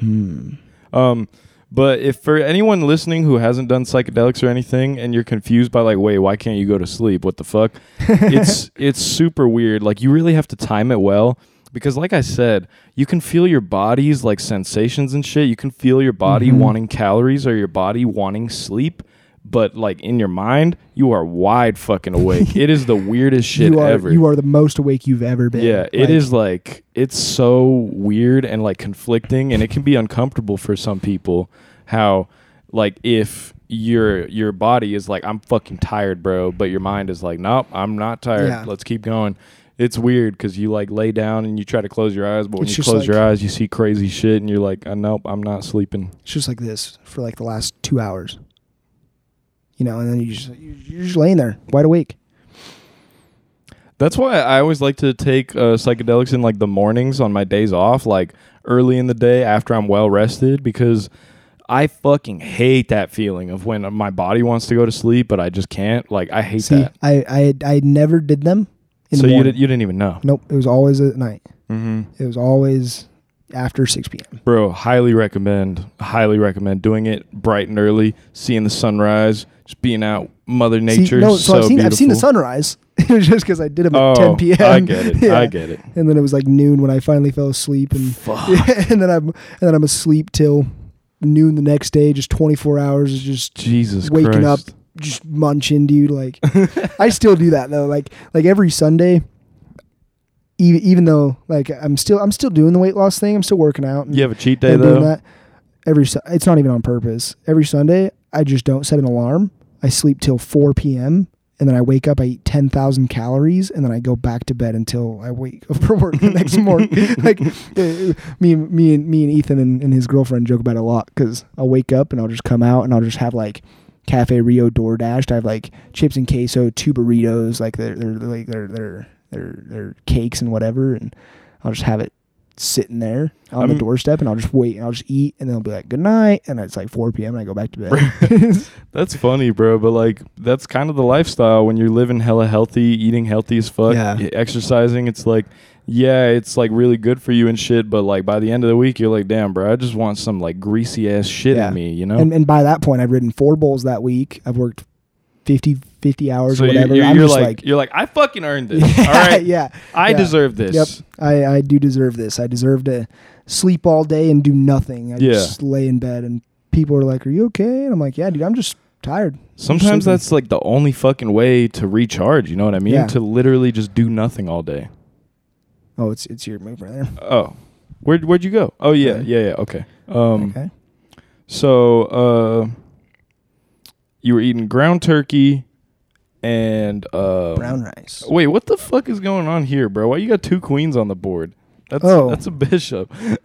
Hmm. Um, but if for anyone listening who hasn't done psychedelics or anything, and you're confused by like, wait, why can't you go to sleep? What the fuck? it's it's super weird. Like you really have to time it well because, like I said, you can feel your body's like sensations and shit. You can feel your body Mhm. wanting calories or your body wanting sleep. But like in your mind, you are wide fucking awake. it is the weirdest shit you are, ever. you are the most awake you've ever been. Yeah, it Like, is like it's so weird and like conflicting and it can be uncomfortable for some people how like if your your body is like I'm fucking tired, bro, but your mind is like, nope, I'm not tired. Yeah. Let's keep going. It's weird because you like lay down and you try to close your eyes, but when It's you close your eyes, you see crazy shit, and you're like, uh, nope, I'm not sleeping. It's just like this for like the last two hours. You know, and then you just you're just laying there wide awake. That's why I always like to take uh, psychedelics in like the mornings on my days off, like early in the day after I'm well rested, because I fucking hate that feeling of when my body wants to go to sleep, but I just can't. Like I hate See, that. I, I I never did them. In So the you did, you didn't even know, Nope, it was always at night. mm-hmm. It was always after six p.m. bro. Highly recommend, highly recommend doing it bright and early, seeing the sunrise, just being out, Mother See, Nature. no, so, so, I've seen I've seen the sunrise. it was just because I did them at Oh, ten p.m. I get it. Yeah. I get it. And then it was like noon when I finally fell asleep, and Fuck. and then I'm and then I'm asleep till noon the next day. Just twenty four hours is just Jesus waking Christ. up, just munching, dude. Like I still do that though. Like like every Sunday. Even, even though like I'm still I'm still doing the weight loss thing, I'm still working out. And, You have a cheat day though. that every. It's not even on purpose. Every Sunday, I just don't set an alarm. I sleep till 4 p.m. and then I wake up. I eat 10,000 calories and then I go back to bed until I wake up for work the next morning. like uh, me, and me and me and Ethan and, and his girlfriend joke about it a lot because I'll wake up and I'll just come out and I'll just have like Cafe Rio DoorDash. I have like chips and queso, two burritos, like they're, they're like they're they're they're they're cakes and whatever, and I'll just have it sitting there on the I'm- doorstep, and I'll just wait and I'll just eat, and then I'll be like good night, and it's like 4 p.m. and I go back to bed. That's funny, bro. But like, that's kind of the lifestyle when you're living hella healthy, eating healthy as fuck, Yeah. exercising. It's like, yeah, it's like really good for you and shit. But like by the end of the week, you're like, damn, bro, I just want some like greasy ass shit Yeah. in me, you know? and and by that point, I've ridden four bowls that week. I've worked 50, 50 hours so or you're, whatever. you're, I'm you're just like, like, you're like, I fucking earned this. yeah, All right, yeah. I yeah. deserve this. Yep. I, I do deserve this. I deserve to sleep all day and do nothing. I Yeah. just lay in bed and people are like, Are you okay? And I'm like, Yeah, dude, I'm just tired. Sometimes that's like the only fucking way to recharge. You know what I mean? Yeah. To literally just do nothing all day. Oh, it's it's your move right there. Oh, where'd where'd you go? Oh yeah, yeah, yeah. Okay. Um. okay. So, uh, you were eating ground turkey and uh, Brown rice. Wait, what the fuck is going on here, bro? Why you got two queens on the board? That's Oh. that's a bishop. There-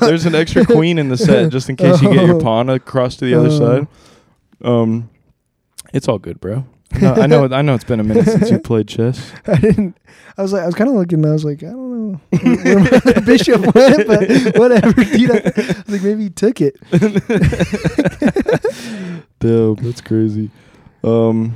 there's an extra queen in the set just in case you get your Oh. pawn across to the other Oh. side. Um, it's all good, bro. No, I know. I know. It's been a minute since you played chess. I didn't. I was like, I was kind of looking. I was like, I don't know where my bishop went, but whatever. Dude, I, I was like, maybe he took it. Damn, that's crazy. Um,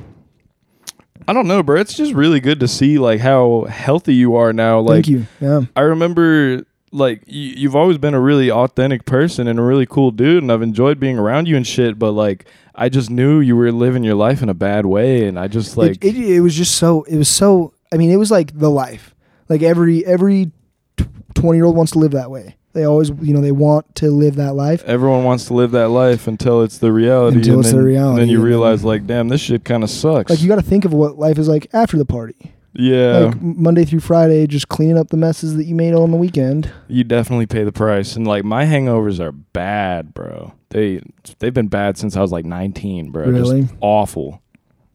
I don't know, bro. It's just really good to see like how healthy you are now. Like, Thank you. Yeah. I remember like you, you've always been a really authentic person and a really cool dude, and I've enjoyed being around you and shit. But like, I just knew you were living your life in a bad way, and I just like, it, it, it was just so. It was so. I mean, it was like the life. Like every every twenty year old wants to live that way. They always, you know, they want to live that life. everyone wants to live that life until it's the reality. Until it's then, the reality, And then you realize, like, damn, this shit kind of sucks. Like you got to think of what life is like after the party. Yeah, Like Monday through Friday, just cleaning up the messes that you made on the weekend. you definitely pay the price. And like, my hangovers are bad, bro. They they've been bad since I was like 19, bro. Really? Just awful.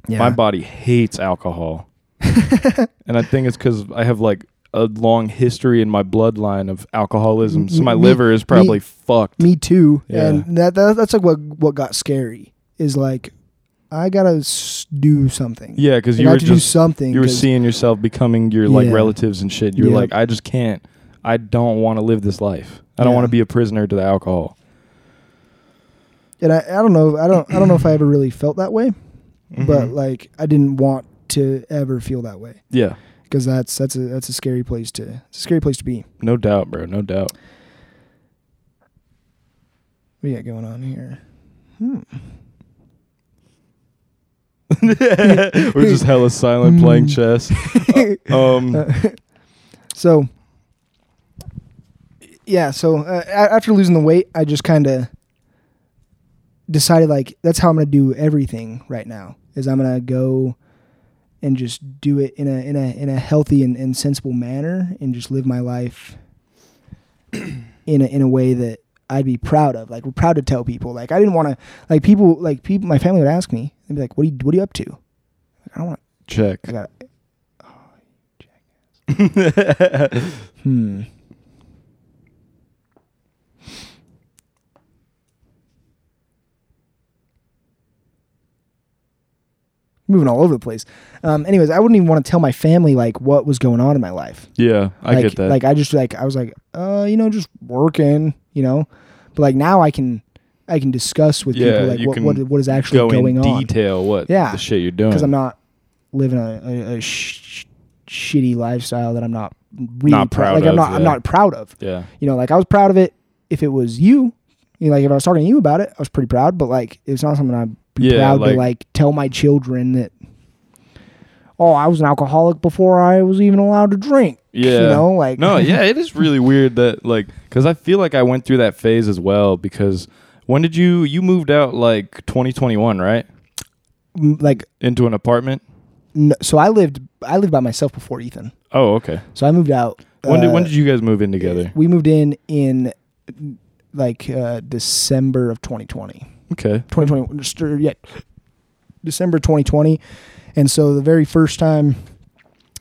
Yeah. My body hates alcohol. and I think it's because I have like a long history in my bloodline of alcoholism. So my Me- liver is probably fucked. Me too. Yeah. And that, that that's like what what got scary is like I gotta s- do something. yeah, because I you were have to do just something. you were 'cause- seeing yourself becoming your like Yeah. relatives and shit. You're Yep. like, I just can't. I don't want to live this life. I don't Yeah. want to be a prisoner to the alcohol. and I, I don't know I don't I don't know if I ever really felt that way, but Mhm. like I didn't want to ever feel that way yeah, because that's that's a that's a scary place to it's a scary place to be. no doubt, bro. No doubt. What do you got going on here? Hmm. We're just hella silent playing Mm. chess. Um, so yeah so uh, after losing the weight i just kind of decided like that's how i'm gonna do everything right now is i'm gonna go and just do it in a in a in a healthy and, and sensible manner and just live my life in a in a way that I'd be proud of. Like we're proud to tell people. Like I didn't want to like people like people my family would ask me, they'd be like, What are you what are you up to? Like, I don't want to Check. I got oh, Hmm. Moving all over the place. Um, anyways, I wouldn't even want to tell my family like what was going on in my life. Yeah, I like, get that. Like I just like I was like, uh, you know, just working, you know. But like now I can I can discuss with Yeah, people like you what, can what what is actually Go going in on detail what Yeah, the shit you're doing. because I'm not living a, a, a sh- shitty lifestyle that I'm not really Not prou- proud like I'm of, not I'm yeah. not proud of. yeah. You know, like I was proud of it if it was you. You know, like if I was talking to you about it, I was pretty proud. But like it's not something I'd be Yeah, proud to like tell my children that. Oh, I was an alcoholic before I was even allowed to drink. Yeah. you know, like No, yeah, it is really weird that like cuz I feel like I went through that phase as well because when did you you moved out like 2021, right? like Into an apartment? n- so I lived I lived by myself before Ethan. Oh, okay. So I moved out. When did uh, when did you guys move in together? We moved in in like uh, December of 2020. Okay. 2020 uh, yeah December 2020 and so the very first time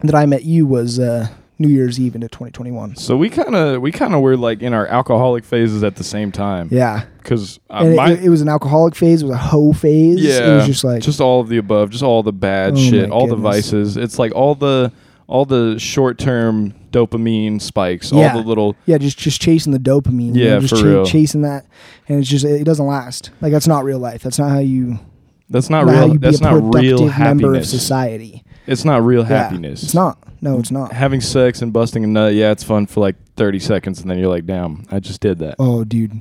that I met you was uh, New Year's Eve into 2021 So we kind of we kind of were like in our alcoholic phases at the same time yeah cuz uh, it, it was an alcoholic phase it was a hoe phase yeah, it was just like just all of the above, just all the bad Oh shit, all the vices. It's like all the all the short-term dopamine spikes, Yeah. all the little yeah just just chasing the dopamine you Yeah, know, just for real. chasing that and it's just it doesn't last like that's not real life that's not how you That's not how real. you That's not real productive member of happiness. society It's not real Yeah, happiness. it's not no it's not Having sex and busting a nut, yeah, it's fun for like 30 seconds, and then you're like, damn, I just did that. oh dude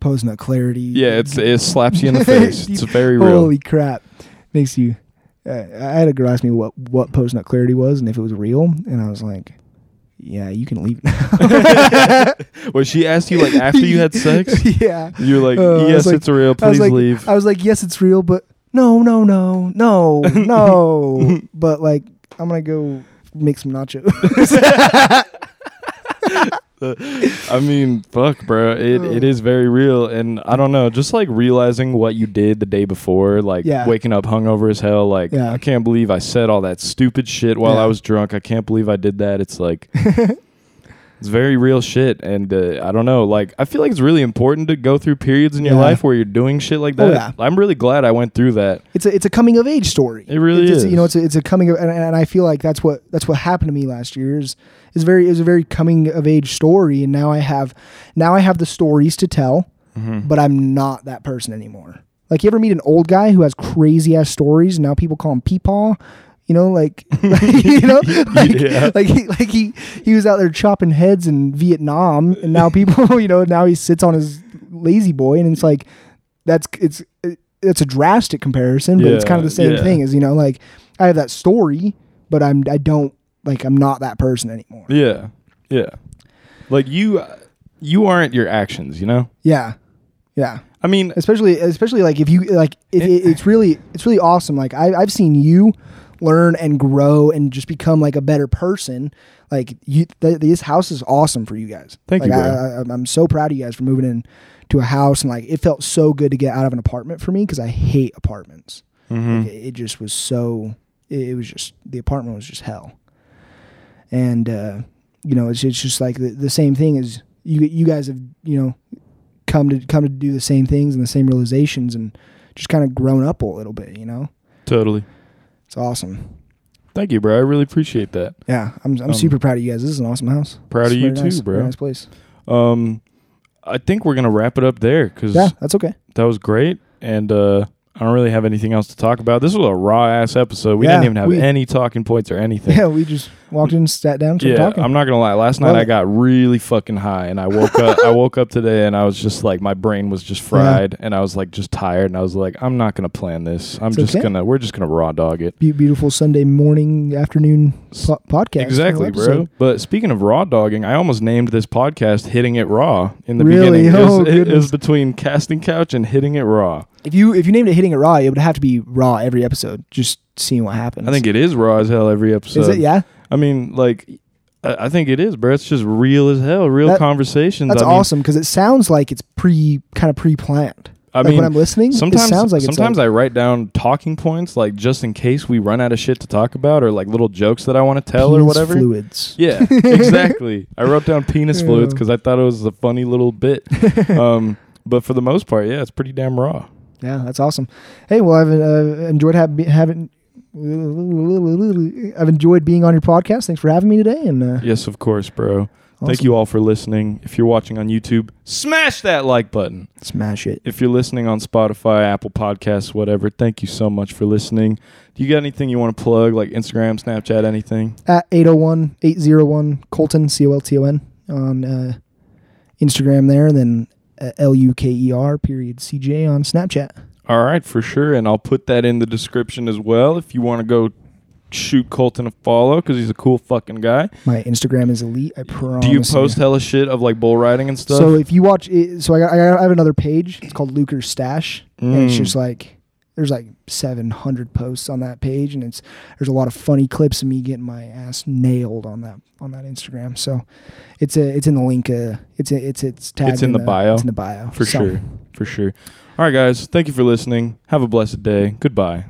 post nut clarity Yeah, it's it slaps you in the face. It's very real. Holy crap! Makes you. Uh, I had a girl ask me what what post nut clarity was and if it was real, and I was like, "Yeah, you can leave now." Well, she asked you like after you had sex. yeah. You're like, Uh, I was yes, like- it's real. I was Please like, leave. I was like, "Yes, it's real," but no, no, no, no, no. but like, I'm gonna go make some nachos. I mean, fuck, bro. It it is very real, and I don't know. Just like realizing what you did the day before, like Yeah. waking up hungover as hell. Like Yeah. I can't believe I said all that stupid shit while Yeah. I was drunk. I can't believe I did that. It's like. It's very real shit, and uh, I don't know. Like, I feel like it's really important to go through periods in your Yeah. life where you're doing shit like Oh, that. yeah. I'm really glad I went through that. it's a it's a coming of age story. It really it's, it's, is. You know, it's a, it's a coming of, and, and I feel like that's what that's what happened to me last year. Is is very is a very coming of age story, and now I have now I have the stories to tell, Mm-hmm. but I'm not that person anymore. Like you ever meet an old guy who has crazy ass stories, and now people call him Peepaw. You know, like, you know, like, Yeah. like he, like he, he was out there chopping heads in Vietnam, and now people, you know, now he sits on his La-Z-Boy, and it's like, that's it's it's a drastic comparison, but it's kind of the same yeah. thing. As you know, like I have that story, but I'm I don't like I'm not that person anymore. Yeah, yeah. Like you, you aren't your actions. You know. Yeah, yeah. I mean, Especially especially like if you like it, it, it's really it's really awesome. Like I I've seen you learn and grow and just become like a better person. Like you, th- this house is awesome for you guys. Thank like you, I. I, I'm- so proud of you guys for moving in to a house and like it felt so good to get out of an apartment for me because I hate apartments. mhm. Like, it just was so. It, it was just the apartment was just hell. And uh, you know, it's it's just like the, the same thing as you you guys have you know come to come to do the same things and the same realizations and just kind of grown up a little bit. You know, totally. It's awesome. Thank you, bro. I really appreciate that. Yeah, I'm I'm Um, super proud of you guys. This is an awesome house. Proud It's of you very nice, too, bro. Nice place. Um, I think we're gonna wrap it up there because Yeah, that's okay. that was great, and uh, I don't really have anything else to talk about. This was a raw ass episode. We Yeah, didn't even have we- any talking points or anything. Yeah, we just walked in, sat down, started Yeah, talking. I'm not gonna lie. Last night Love I it. got really fucking high, and I woke up. I woke up today, and I was just like, my brain was just fried, and I was like, just tired, and I was like, I'm not gonna plan this. I'm It's just okay. gonna. We're just gonna raw dog it. Be- beautiful Sunday morning, afternoon po- podcast. Exactly, bro. episode. But speaking of raw dogging, I almost named this podcast "Hitting It Raw" in the Really? beginning. It was, Oh, it- it goodness. was between casting couch and hitting it raw. If you if you named it hitting it raw, it would have to be raw every episode. Just seeing what happens. I think it is raw as hell every episode. is it. Yeah. I mean, like, I, I think it is, bro. It's just real as hell, real That- conversations. That's I mean, awesome because it sounds like it's pre kind of pre planned. I like mean, when I'm listening, sometimes it sounds like sometimes it's I write down talking points like just in case we run out of shit to talk about or like little jokes that I want to tell or penis whatever. fluids. Yeah, exactly. I wrote down penis fluids because I thought it was a funny little bit. um, but for the most part, yeah, it's pretty damn raw. Yeah, that's awesome. Hey, well, I've uh, enjoyed having having. I've enjoyed being on your podcast. Thanks for having me today. And uh, Yes, of course, bro. Thank you all for listening. If you're watching on YouTube, smash that like button. Smash it. If you're listening on Spotify, Apple Podcasts, whatever, thank you so much for listening. Do you got anything you want to plug, like Instagram, Snapchat, anything? At 801 801 Colton, C O L T O N, on uh, Instagram there. And then uh, L U K E R period C J on Snapchat. All right, for sure. And I'll put that in the description as well if you want to go shoot Colton a follow because he's a cool fucking guy. My Instagram is elite. I promise. Do you post hella shit of like bull riding and stuff? So if you watch, it, so I, got, I have another page. It's called Luker's Stash, and it's Mm. just like there's like 700 posts on that page, and it's there's a lot of funny clips of me getting my ass nailed on that on that Instagram. So it's a it's in the link. Uh, it's a, it's it's tagged It's in the bio? It's in the bio for So, sure. For sure. All right, guys. Thank you for listening. Have a blessed day. Goodbye.